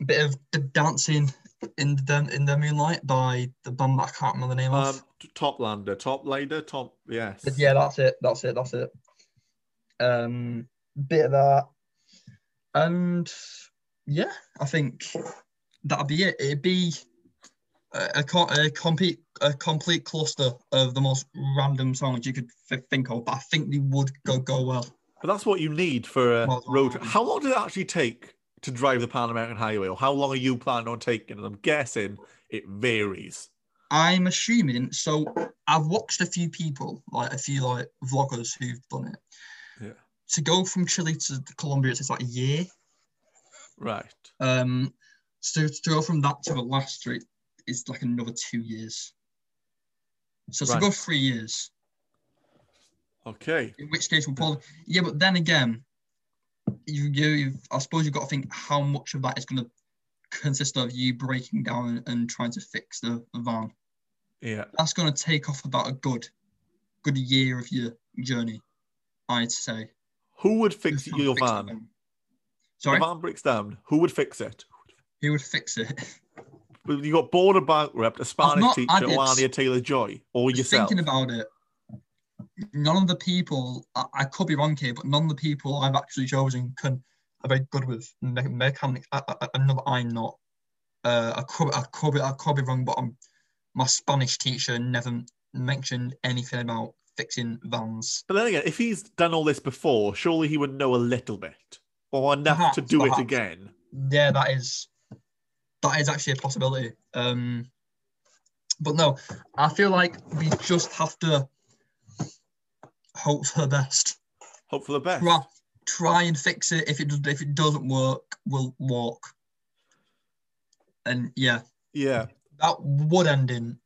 B: a bit of the dancing in the in the moonlight by the band that I can't remember the name
A: Um,
B: of.
A: Toploader, Toploader, Top, yes.
B: But yeah, that's it. That's it. That's it. Um, bit of that, and yeah, I think that'd be it. It'd be a, a, a complete a complete cluster of the most random songs you could th- think of. But I think they would go go well.
A: But that's what you need for a
B: Well,
A: road trip. How long did it actually take to drive the Pan American Highway, or how long are you planning on taking? And I'm guessing it varies.
B: I'm assuming. So I've watched a few people, like a few like vloggers who've done it.
A: Yeah.
B: To go from Chile to Colombia, it's like a year.
A: Right.
B: Um, so to go from that to Alaska is like another two years. So it's
A: Right.
B: three years,
A: Okay.
B: in which case we'll probably yeah. But then again, you you I suppose you've got to think how much of that is going to consist of you breaking down and trying to fix the, the van.
A: Yeah.
B: That's going to take off about a good good year of your journey, I'd say.
A: Who would fix your
B: fix
A: van?
B: van.
A: The
B: Sorry,
A: van breaks down. Who would fix it?
B: who would fix it? <laughs>
A: You got Bald and Bankrupt, a Spanish teacher, Anya Taylor Joy, or
B: Just
A: yourself.
B: Thinking about it, none of the people I, I could be wrong here, but none of the people I've actually chosen can are very good with me- mechanics. I, I, I know that I'm not. Uh, I could I could be I could be wrong, but i my Spanish teacher never mentioned anything about fixing vans.
A: But then again, if he's done all this before, surely he would know a little bit, or enough to do
B: perhaps.
A: it again.
B: Yeah, that is that is actually a possibility. Um, but no, I feel like we just have to hope for the best.
A: Hope for the best.
B: try, try and fix it. If it does- if it doesn't work, we'll walk. And yeah,
A: Yeah.
B: that would end in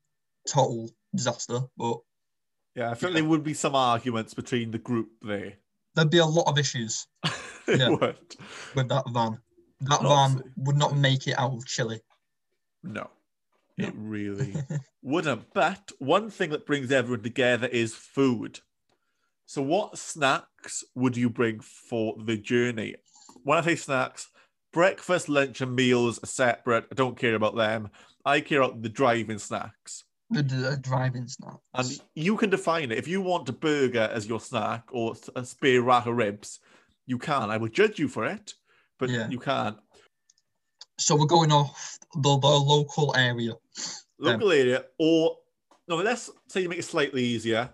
B: total disaster. But
A: Yeah, I think
B: Yeah.
A: there would be some arguments between the group there.
B: there'd be a lot of issues <laughs>
A: It
B: Yeah.
A: would.
B: with that van. That
A: And
B: van would not make it out of Chile.
A: No,
B: No.
A: it really <laughs> wouldn't. But one thing that brings everyone together is food. So, what snacks would you bring for the journey? When I say snacks, breakfast, lunch, and meals are separate. I don't care about them. I care about the driving snacks.
B: The, the uh, driving snacks.
A: And you can define it. If you want a burger as your snack or a spare rack of ribs, you can. I will judge you for it, but
B: Yeah.
A: you can't.
B: so we're going off the, the local area.
A: Local area, or no, let's say you make it slightly easier.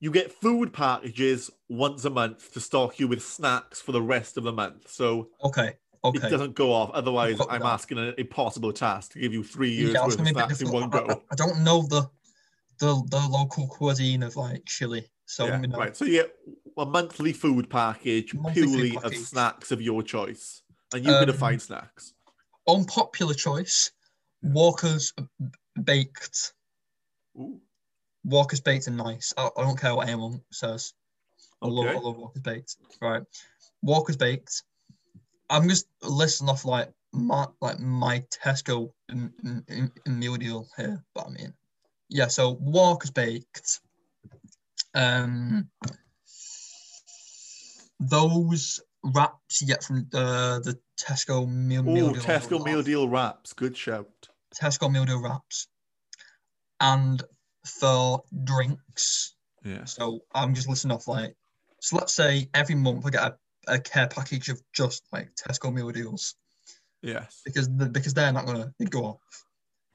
A: You get food packages once a month to stock you with snacks for the rest of the month. So
B: Okay. okay, it
A: doesn't go off. Otherwise, I'm
B: that.
A: asking an impossible task to give you three years
B: Yeah,
A: worth of
B: gonna be a bit
A: snacks in one. Go.
B: I- I don't know the, the the local cuisine of like Chile, so
A: Yeah,
B: know.
A: right. So you get a monthly food package
B: Monthly food
A: purely of snacks of your choice. And you can
B: Um,
A: find snacks.
B: unpopular choice walker's baked.
A: Ooh,
B: walker's baked and nice. I, I don't care what anyone says. I, love, I love walker's baked. Right. Walker's baked. I'm just listing off like my like my tesco m- m- meal deal here but i mean yeah so walker's baked. Um those wraps you get from uh, the tesco meal, meal
A: Ooh
B: deal
A: Tesco meal deal wraps. Good shout.
B: Tesco meal deal wraps. And for drinks,
A: Yeah.
B: so I'm just listing off like, so let's say every month I get a, a care package of just like Tesco meal deals
A: Yes.
B: because the, because they're not gonna go off.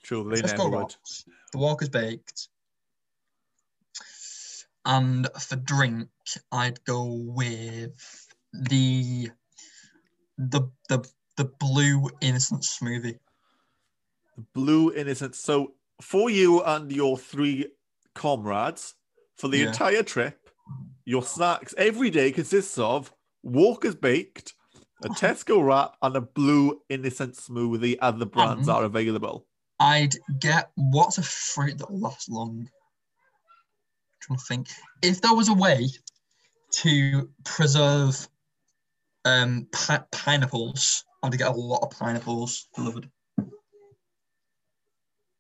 A: Sure, they
B: Tesco
A: never would.
B: wraps, the Walker's baked, and for drink I'd go with the the the the blue innocent smoothie.
A: Blue Innocent. So for you and your three comrades, for the
B: Yeah.
A: entire trip, your snacks every day consists of Walker's Baked, a <laughs> Tesco wrap, and a blue innocent smoothie. Other brands
B: And-
A: are available.
B: I'd get what's a fruit that lasts long. I'm trying to think. If there was a way to preserve um pi- pineapples, I had to get a lot of pineapples delivered.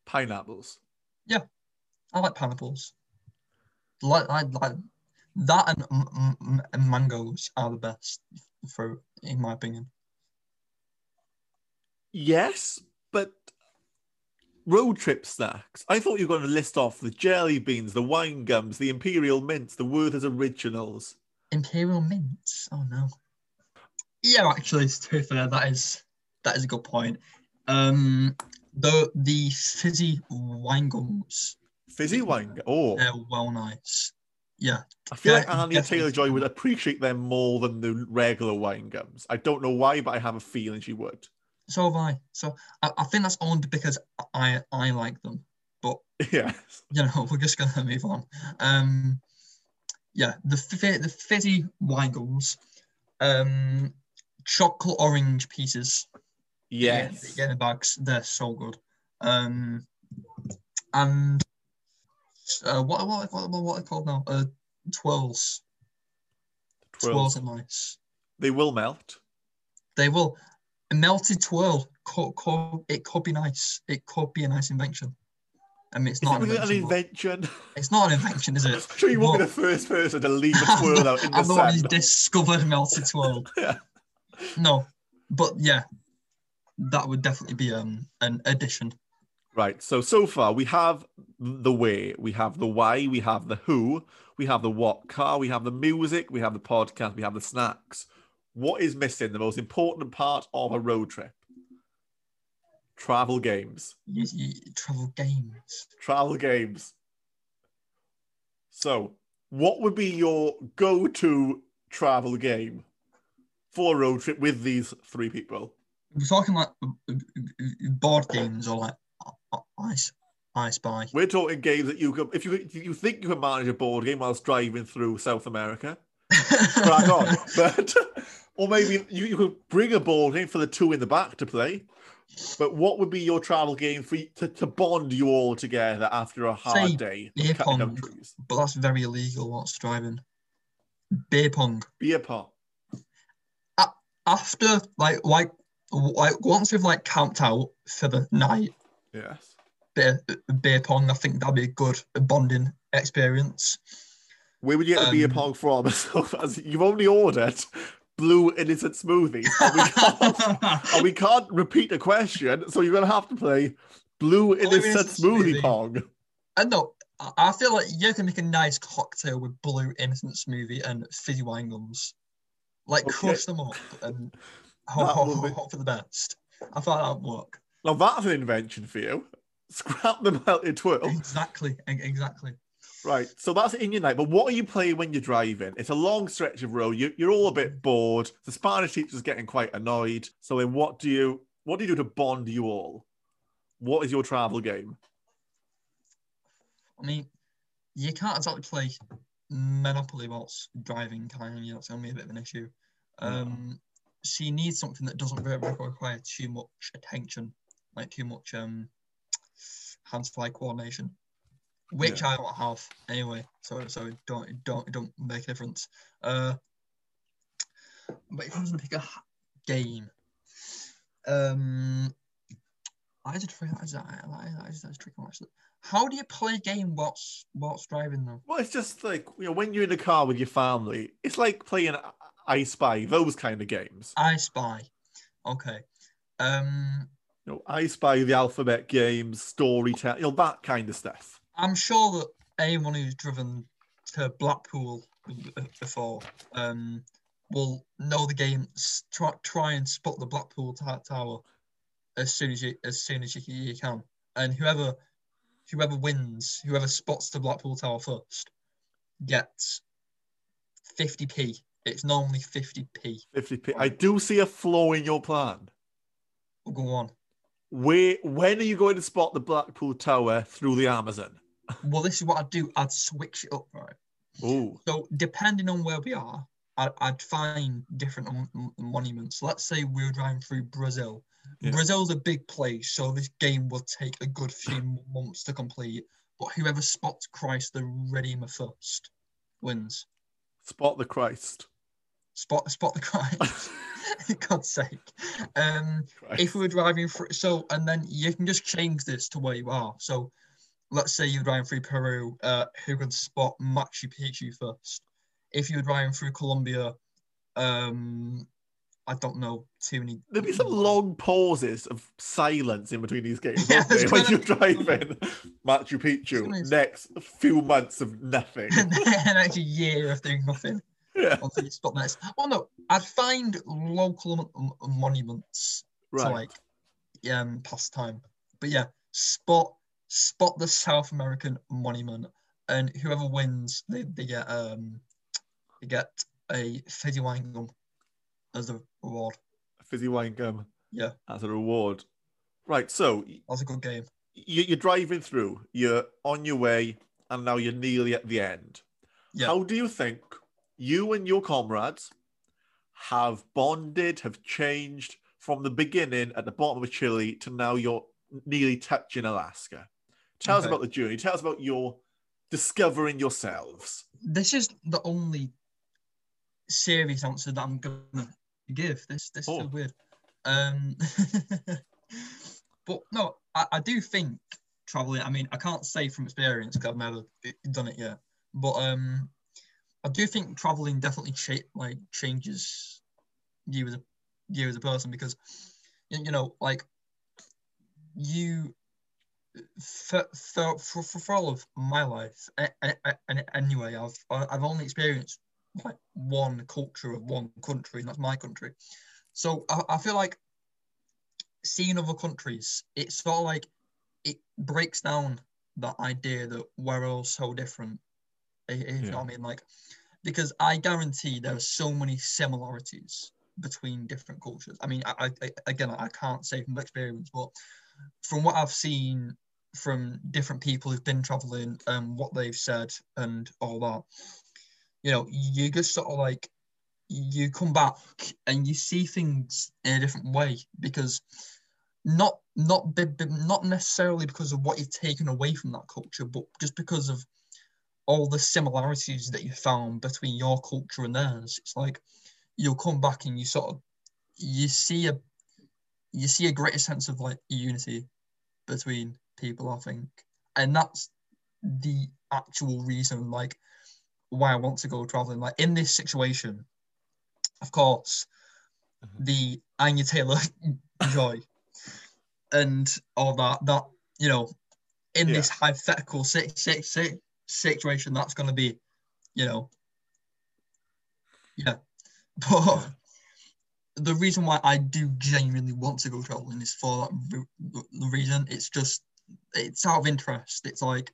A: Pineapples.
B: Yeah, I like pineapples. Like, like, like that and, m- m- m- and mangoes are the best fruit, in my opinion.
A: Yes, but road trip snacks. I thought you were going to list off the jelly beans, the wine gums, the imperial mints, the Werther's originals.
B: Imperial mints. Oh no. Yeah, actually, to be fair, that is that is a good point. Um, the the fizzy wine gums,
A: Fizzy wine. Oh,
B: they're well nice. Yeah,
A: I feel like
B: yeah,
A: Anya. Taylor Joy would appreciate them more than the regular wine gums. I don't know why, but I have a feeling she would.
B: So have I. So I, I think that's only because I I like them. But
A: yeah,
B: you know, <laughs> we're just gonna move on. Um, yeah, the the fizzy wine gums, um, chocolate orange pieces. Yeah,
A: Yes.
B: get in the bags. They're so good. Um, and uh, what what what what what are they called now? Uh, twirls. Twirls
A: Twirls.
B: are nice.
A: They will melt.
B: They will. A melted twirl. Could, could, it could be nice. It could be a nice invention. I mean, it's
A: Is
B: not
A: that
B: an
A: really an
B: invention. It's not an invention, is it?
A: I'm sure you won't be the first person to leave a twirl out in the
B: I'm the one
A: sun.
B: discovered melted twirl. <laughs>
A: Yeah.
B: No, but yeah, that would definitely be um an addition.
A: Right. So so far we have the way, we have the why, we have the who, we have the what car, we have the music, we have the podcast, we have the snacks. What is missing? The most important part of a road trip. Travel games.
B: Travel games.
A: Travel games. So, what would be your go-to travel game for a road trip with these three people?
B: We're talking like board games or like ice, I Spy.
A: We're talking games that you could, if you if you think you can manage a board game whilst driving through South America, <laughs> crack on. But or maybe you, you could bring a board game for the two in the back to play. But what would be your travel game for you, to, to bond you all together after a hard
B: Say
A: day
B: beer
A: of cutting down
B: pong. but that's very illegal. What's driving? Beer pong.
A: Beer pong.
B: After like like like once we've like camped out for the night,
A: Yes.
B: beer beer pong. I think that'd be a good bonding experience.
A: Where would you get the beer
B: Um,
A: pong from? <laughs> You've only ordered blue innocent smoothie, and we can't, <laughs> and we can't repeat the question, so you're gonna have to play blue innocent smoothie
B: smoothie.
A: pong.
B: And no, I- I feel like you can make a nice cocktail with blue innocent smoothie and fizzy wine gums. Like
A: Okay.
B: crush them up and <laughs> hope, hope, hope for the best. I thought that would work.
A: Now that's an invention for you. Scrap the melted twirl.
B: Exactly, exactly.
A: Right, so that's in your night. But what are you playing when you're driving? It's a long stretch of road. You, you're all a bit bored. The Spanish teacher's getting quite annoyed. So then, what do you what do you do to bond you all? What is your travel game?
B: I mean, you can't exactly play Monopoly whilst driving, can you? That's going to be a bit of an issue. Um, so you need something that doesn't really require too much attention, like too much um hands-fly coordination, which I don't have anyway. So so it don't it don't it don't make a difference. Uh, but if I was to pick a game, um, I did I I did that's tricky one, actually. How do you play a game whilst whilst driving though?
A: Well, it's just like you know when you're in the car with your family. It's like playing I Spy, those kind of games.
B: I Spy. Okay. Um,
A: You know, I Spy, the alphabet games, storytelling, you know that kind of stuff.
B: I'm sure that anyone who's driven to Blackpool before um, will know the game. Try, try and spot the Blackpool tower as soon as you as soon as you, you can, and whoever whoever wins, whoever spots the Blackpool tower first, gets 50p. It's normally 50p.
A: 50p. I do see a flaw in your plan.
B: Go on.
A: Where when are you going to spot the Blackpool Tower through the Amazon?
B: Well, this is what I'd do. I'd switch it up, right?
A: Oh,
B: So depending on where we are, I'd, I'd find different mon- monuments. Let's say we were driving through Brazil.
A: Yeah.
B: Brazil's a big place, so this game will take a good few <coughs> months to complete. But whoever spots Christ the Redeemer first wins.
A: Spot the Christ.
B: Spot spot the Christ. <laughs> <laughs> God's sake. Um,
A: Christ.
B: if we were driving through, so and then you can just change this to where you are. So, let's say you're driving through Peru, uh, who can spot Machu Picchu first? If you're driving through Colombia, um, I don't know too many.
A: There'd be some long pauses of silence in between these games, <laughs>
B: Yeah,
A: there, when you're driving Machu Picchu. Next few months of nothing. <laughs>
B: and actually year of doing nothing
A: yeah,
B: until you spot next. Well, no, I'd find local mon- monuments to like um pastime. But yeah, spot spot the South American monument, and whoever wins, they, they get um they get a fizzy wine gum as a reward.
A: Fizzy wine gum
B: Yeah,
A: as a reward. Right, so
B: that's a good game.
A: you- you're driving through, you're on your way, and now you're nearly at the end.
B: Yeah.
A: How do you think you and your comrades have bonded, have changed from the beginning at the bottom of Chile to now you're nearly touching Alaska? Tell us about the journey. Tell us about your discovering yourselves.
B: This is the only serious answer that I'm gonna give. This this is
A: Oh.
B: so weird. Um, <laughs> but no, I, I do think traveling. I mean, I can't say from experience because I've never done it yet. But um, I do think traveling definitely cha- like changes you as a you as a person because you, you know like you for, for, for, for all of my life and anyway I've I've only experienced like one culture of one country and that's my country. So I, I feel like seeing other countries it's sort of like it breaks down that idea that we're all so different. If if you know what I mean? Like because I guarantee there are so many similarities between different cultures. I mean, I, I again, I can't say from experience, but from what I've seen from different people who've been traveling and what they've said and all that, you know, you just sort of like you come back and you see things in a different way because not not not necessarily because of what you've taken away from that culture, but just because of all the similarities that you found between your culture and theirs. It's like you'll come back and you sort of you see a you see a greater sense of like unity between people, I think. And that's the actual reason like why I want to go traveling. Like in this situation, of course, mm-hmm. the Anya Taylor <laughs> joy and all that that you know in this hypothetical si- si- si- situation that's going to be you know yeah. <laughs> But the reason why I do genuinely want to go traveling is for that the reason. It's just it's out of interest it's like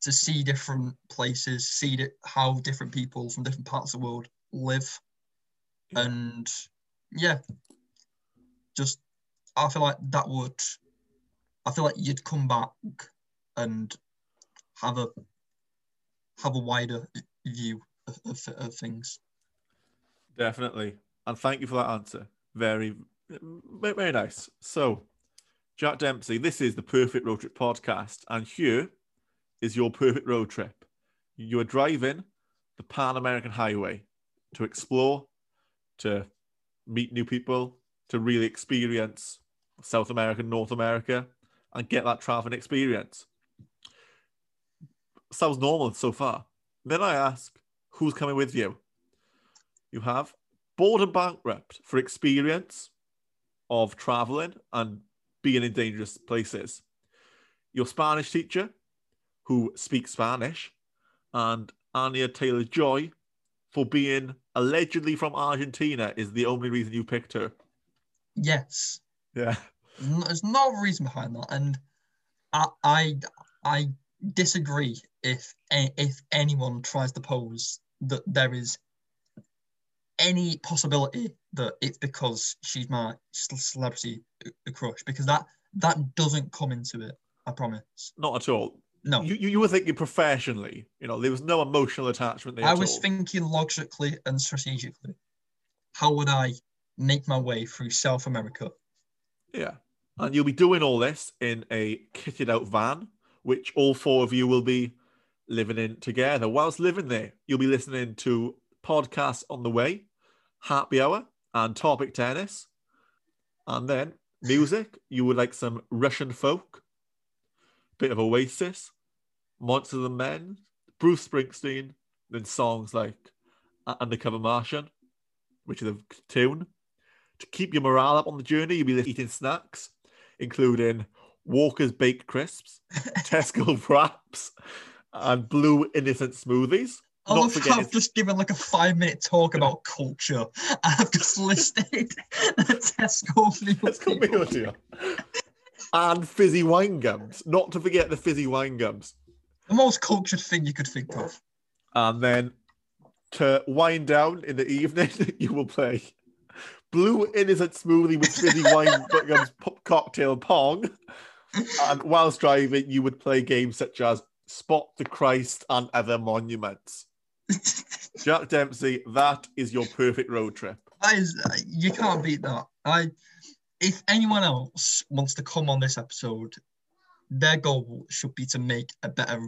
B: to see different places see di- how different people from different parts of the world live
A: Yeah.
B: and yeah just I feel like that would I feel like you'd come back and have a have a wider view of, of, of things.
A: Definitely. And thank you for that answer. Very, very, very nice. So, Jack Dempsey, this is the Perfect Road Trip podcast, and here is your perfect road trip. You are driving the Pan American Highway to explore, to meet new people, to really experience South America, North America, and get that traveling experience. Sounds normal so far. Then I ask, who's coming with you? You have Bald and Bankrupt for experience of traveling and being in dangerous places. Your Spanish teacher, who speaks Spanish, and Anya Taylor Joy, for being allegedly from Argentina, is the only reason you picked her.
B: Yes,
A: Yeah.
B: There's no reason behind that, and I I, I disagree if if anyone tries to pose that there is any possibility that it's because she's my celebrity crush because that that doesn't come into it. I promise.
A: Not at all.
B: No,
A: You, you, you were thinking professionally. You know, there was no emotional attachment there.
B: I was
A: all.
B: thinking logically and strategically. How would I make my way through South America?
A: Yeah. And you'll be doing all this in a kitted out van, which all four of you will be living in together. Whilst living there, you'll be listening to podcasts on the way, happy hour, and topic tennis. And then music, you would like some Russian folk, bit of Oasis, Monsters and Men, Bruce Springsteen, then songs like Undercover Martian, which is a tune. To keep your morale up on the journey, you'll be eating snacks, including Walker's Baked Crisps, <laughs> Tesco Wraps, and Blue Innocent Smoothies.
B: I love how I've just given like a five minute talk about culture. I've just listed <laughs> the Tesco
A: Let's come here to. And fizzy wine gums. Not to forget the fizzy wine gums.
B: The most cultured thing you could think of.
A: And then to wind down in the evening, <laughs> you will play Blue Innocent Smoothie with fizzy wine <laughs> gums pop cocktail pong. And whilst driving, you would play games such as Spot the Christ and other monuments. Jack Dempsey, that is your perfect road trip.
B: That is, uh, you can't beat that. I, if anyone else wants to come on this episode, their goal should be to make a better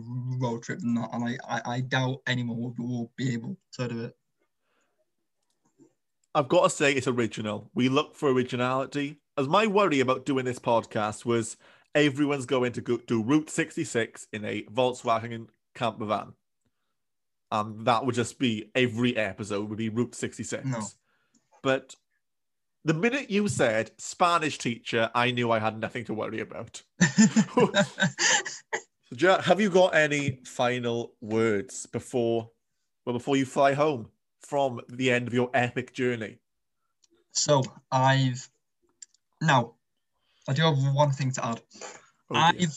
B: road trip than that, and I, I, I doubt anyone will, will be able to do it.
A: I've got to say it's original. We look for originality. As my worry about doing this podcast was everyone's going to go do Route 66 in a Volkswagen camper van. And that would just be every episode would be Route 66.
B: No.
A: But the minute you said Spanish teacher, I knew I had nothing to worry about. <laughs> So, Jack, have you got any final words before well before you fly home from the end of your epic journey?
B: so I've now I do have one thing to add.
A: Oh.
B: I've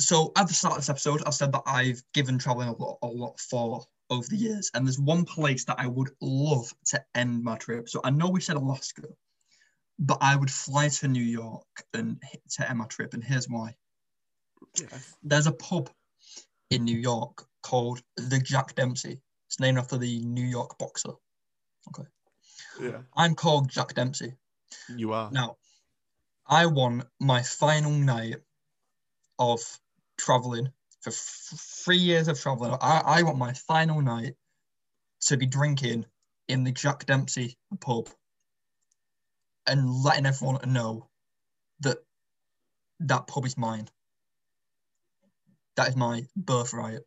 B: so at the start of this episode, I said that I've given traveling a lot, a lot for over the years, and there's one place that I would love to end my trip. So I know we said Alaska, but I would fly to New York and to end my trip, and here's why.
A: Yes.
B: There's a pub in New York called the Jack Dempsey. It's named after the New York boxer. Okay.
A: Yeah,
B: I'm called Jack Dempsey.
A: you are.
B: Now, I won my final night of traveling for f- three years of traveling. I, I want my final night to be drinking in the Jack Dempsey pub and letting everyone know that that pub is mine. That is my birthright.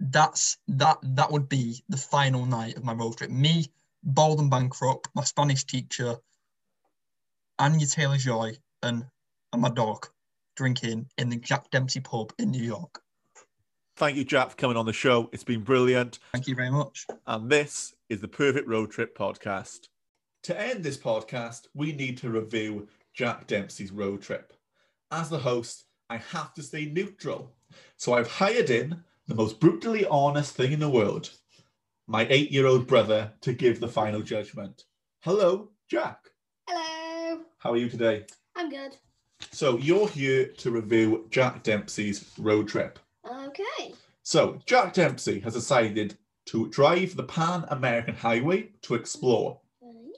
B: That's that that would be the final night of my road trip. Me, bald and bankrupt, my Spanish teacher, Anya Taylor Joy, and, and my dog drinking in the Jack Dempsey pub in New York.
A: Thank you, Jack, for coming on the show. It's been brilliant.
B: Thank you very much.
A: And this is the Perfect Road Trip podcast. To end this podcast, we need to review Jack Dempsey's road trip. As the host, I have to stay neutral. So I've hired in the most brutally honest thing in the world my eight year old brother to give the final judgment. Hello, Jack.
D: Hello.
A: How are you today?
D: I'm good.
A: So you're here to review Jack Dempsey's road trip.
D: Okay.
A: So, Jack Dempsey has decided to drive the Pan American Highway to explore
D: Right.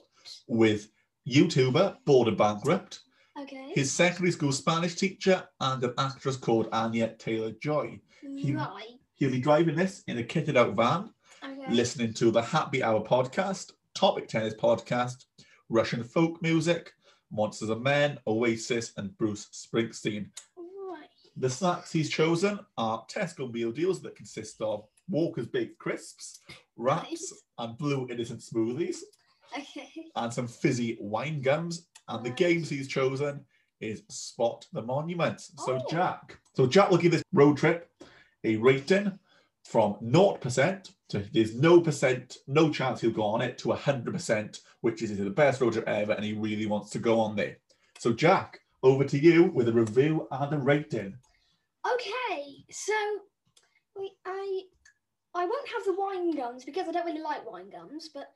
A: with YouTuber Bald and Bankrupt,
D: Okay.
A: his secondary school Spanish teacher, and an actress called Anya Taylor Joy. he-
D: right.
A: He'll be driving this in a kitted out van,
D: Okay.
A: listening to the Happy Hour podcast, Topic Tennis podcast, Russian folk music, Monsters and Men, Oasis, and Bruce Springsteen.
D: Right.
A: The snacks he's chosen are Tesco meal deals that consist of Walker's Baked Crisps, wraps, and blue innocent smoothies,
D: Okay.
A: and some fizzy wine gums. And the games he's chosen is Spot the Monuments. So
D: Oh.
A: Jack, so Jack will give this road trip a rating from 0% to there's no percent, no chance he'll go on it to 100%, which is the best road trip ever, and he really wants to go on there. So Jack, over to you with a review and a rating.
D: Okay. So, I I won't have the wine gums because I don't really like wine gums. But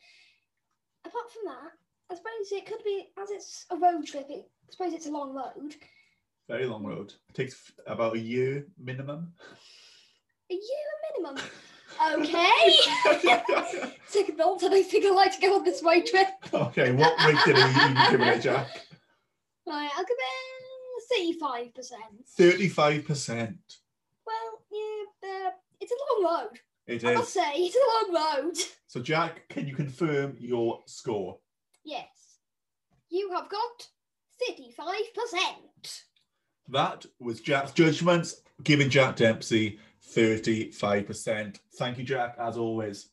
D: apart from that, I suppose it could be as it's a road trip. It, I suppose it's a long road.
E: Very long road. It takes about a year minimum.
D: A year minimum. <laughs> Okay. <laughs> Bolt, and I think I'd like to go on this road trip.
E: okay, what rating are you giving it, Jack?
D: Right, I'll give it thirty-five percent.
E: 35%.
D: Well, yeah, uh, it's a long road.
E: It
D: I must say, it's a long road.
E: So, Jack, can you confirm your score?
D: Yes, you have got thirty-five percent.
E: That was Jack's judgments, giving Jack Dempsey 35%. Thank you, Jack, as always.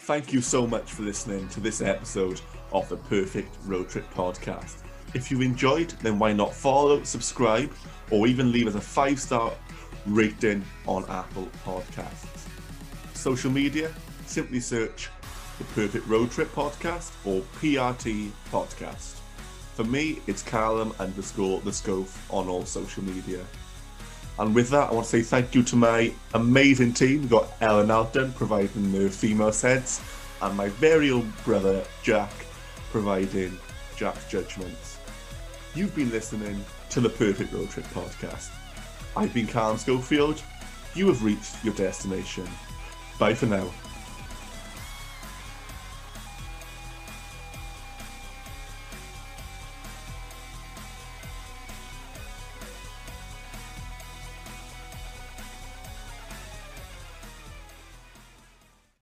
E: Thank you so much for listening to this episode of the Perfect Road Trip Podcast. If you enjoyed, then why not follow, subscribe, or even leave us a five star rating on Apple Podcasts. Social media, simply search the Perfect Road Trip Podcast or PRT Podcast. For me, it's Callum underscore the Scof on all social media. And with that, I want to say thank you to my amazing team. We've got Ella Nalton providing the female sense, and my very own brother Jack providing Jack's judgments. You've been listening to the Perfect Road Trip Podcast. I've been Callum Schofield. You have reached your destination. Bye for now.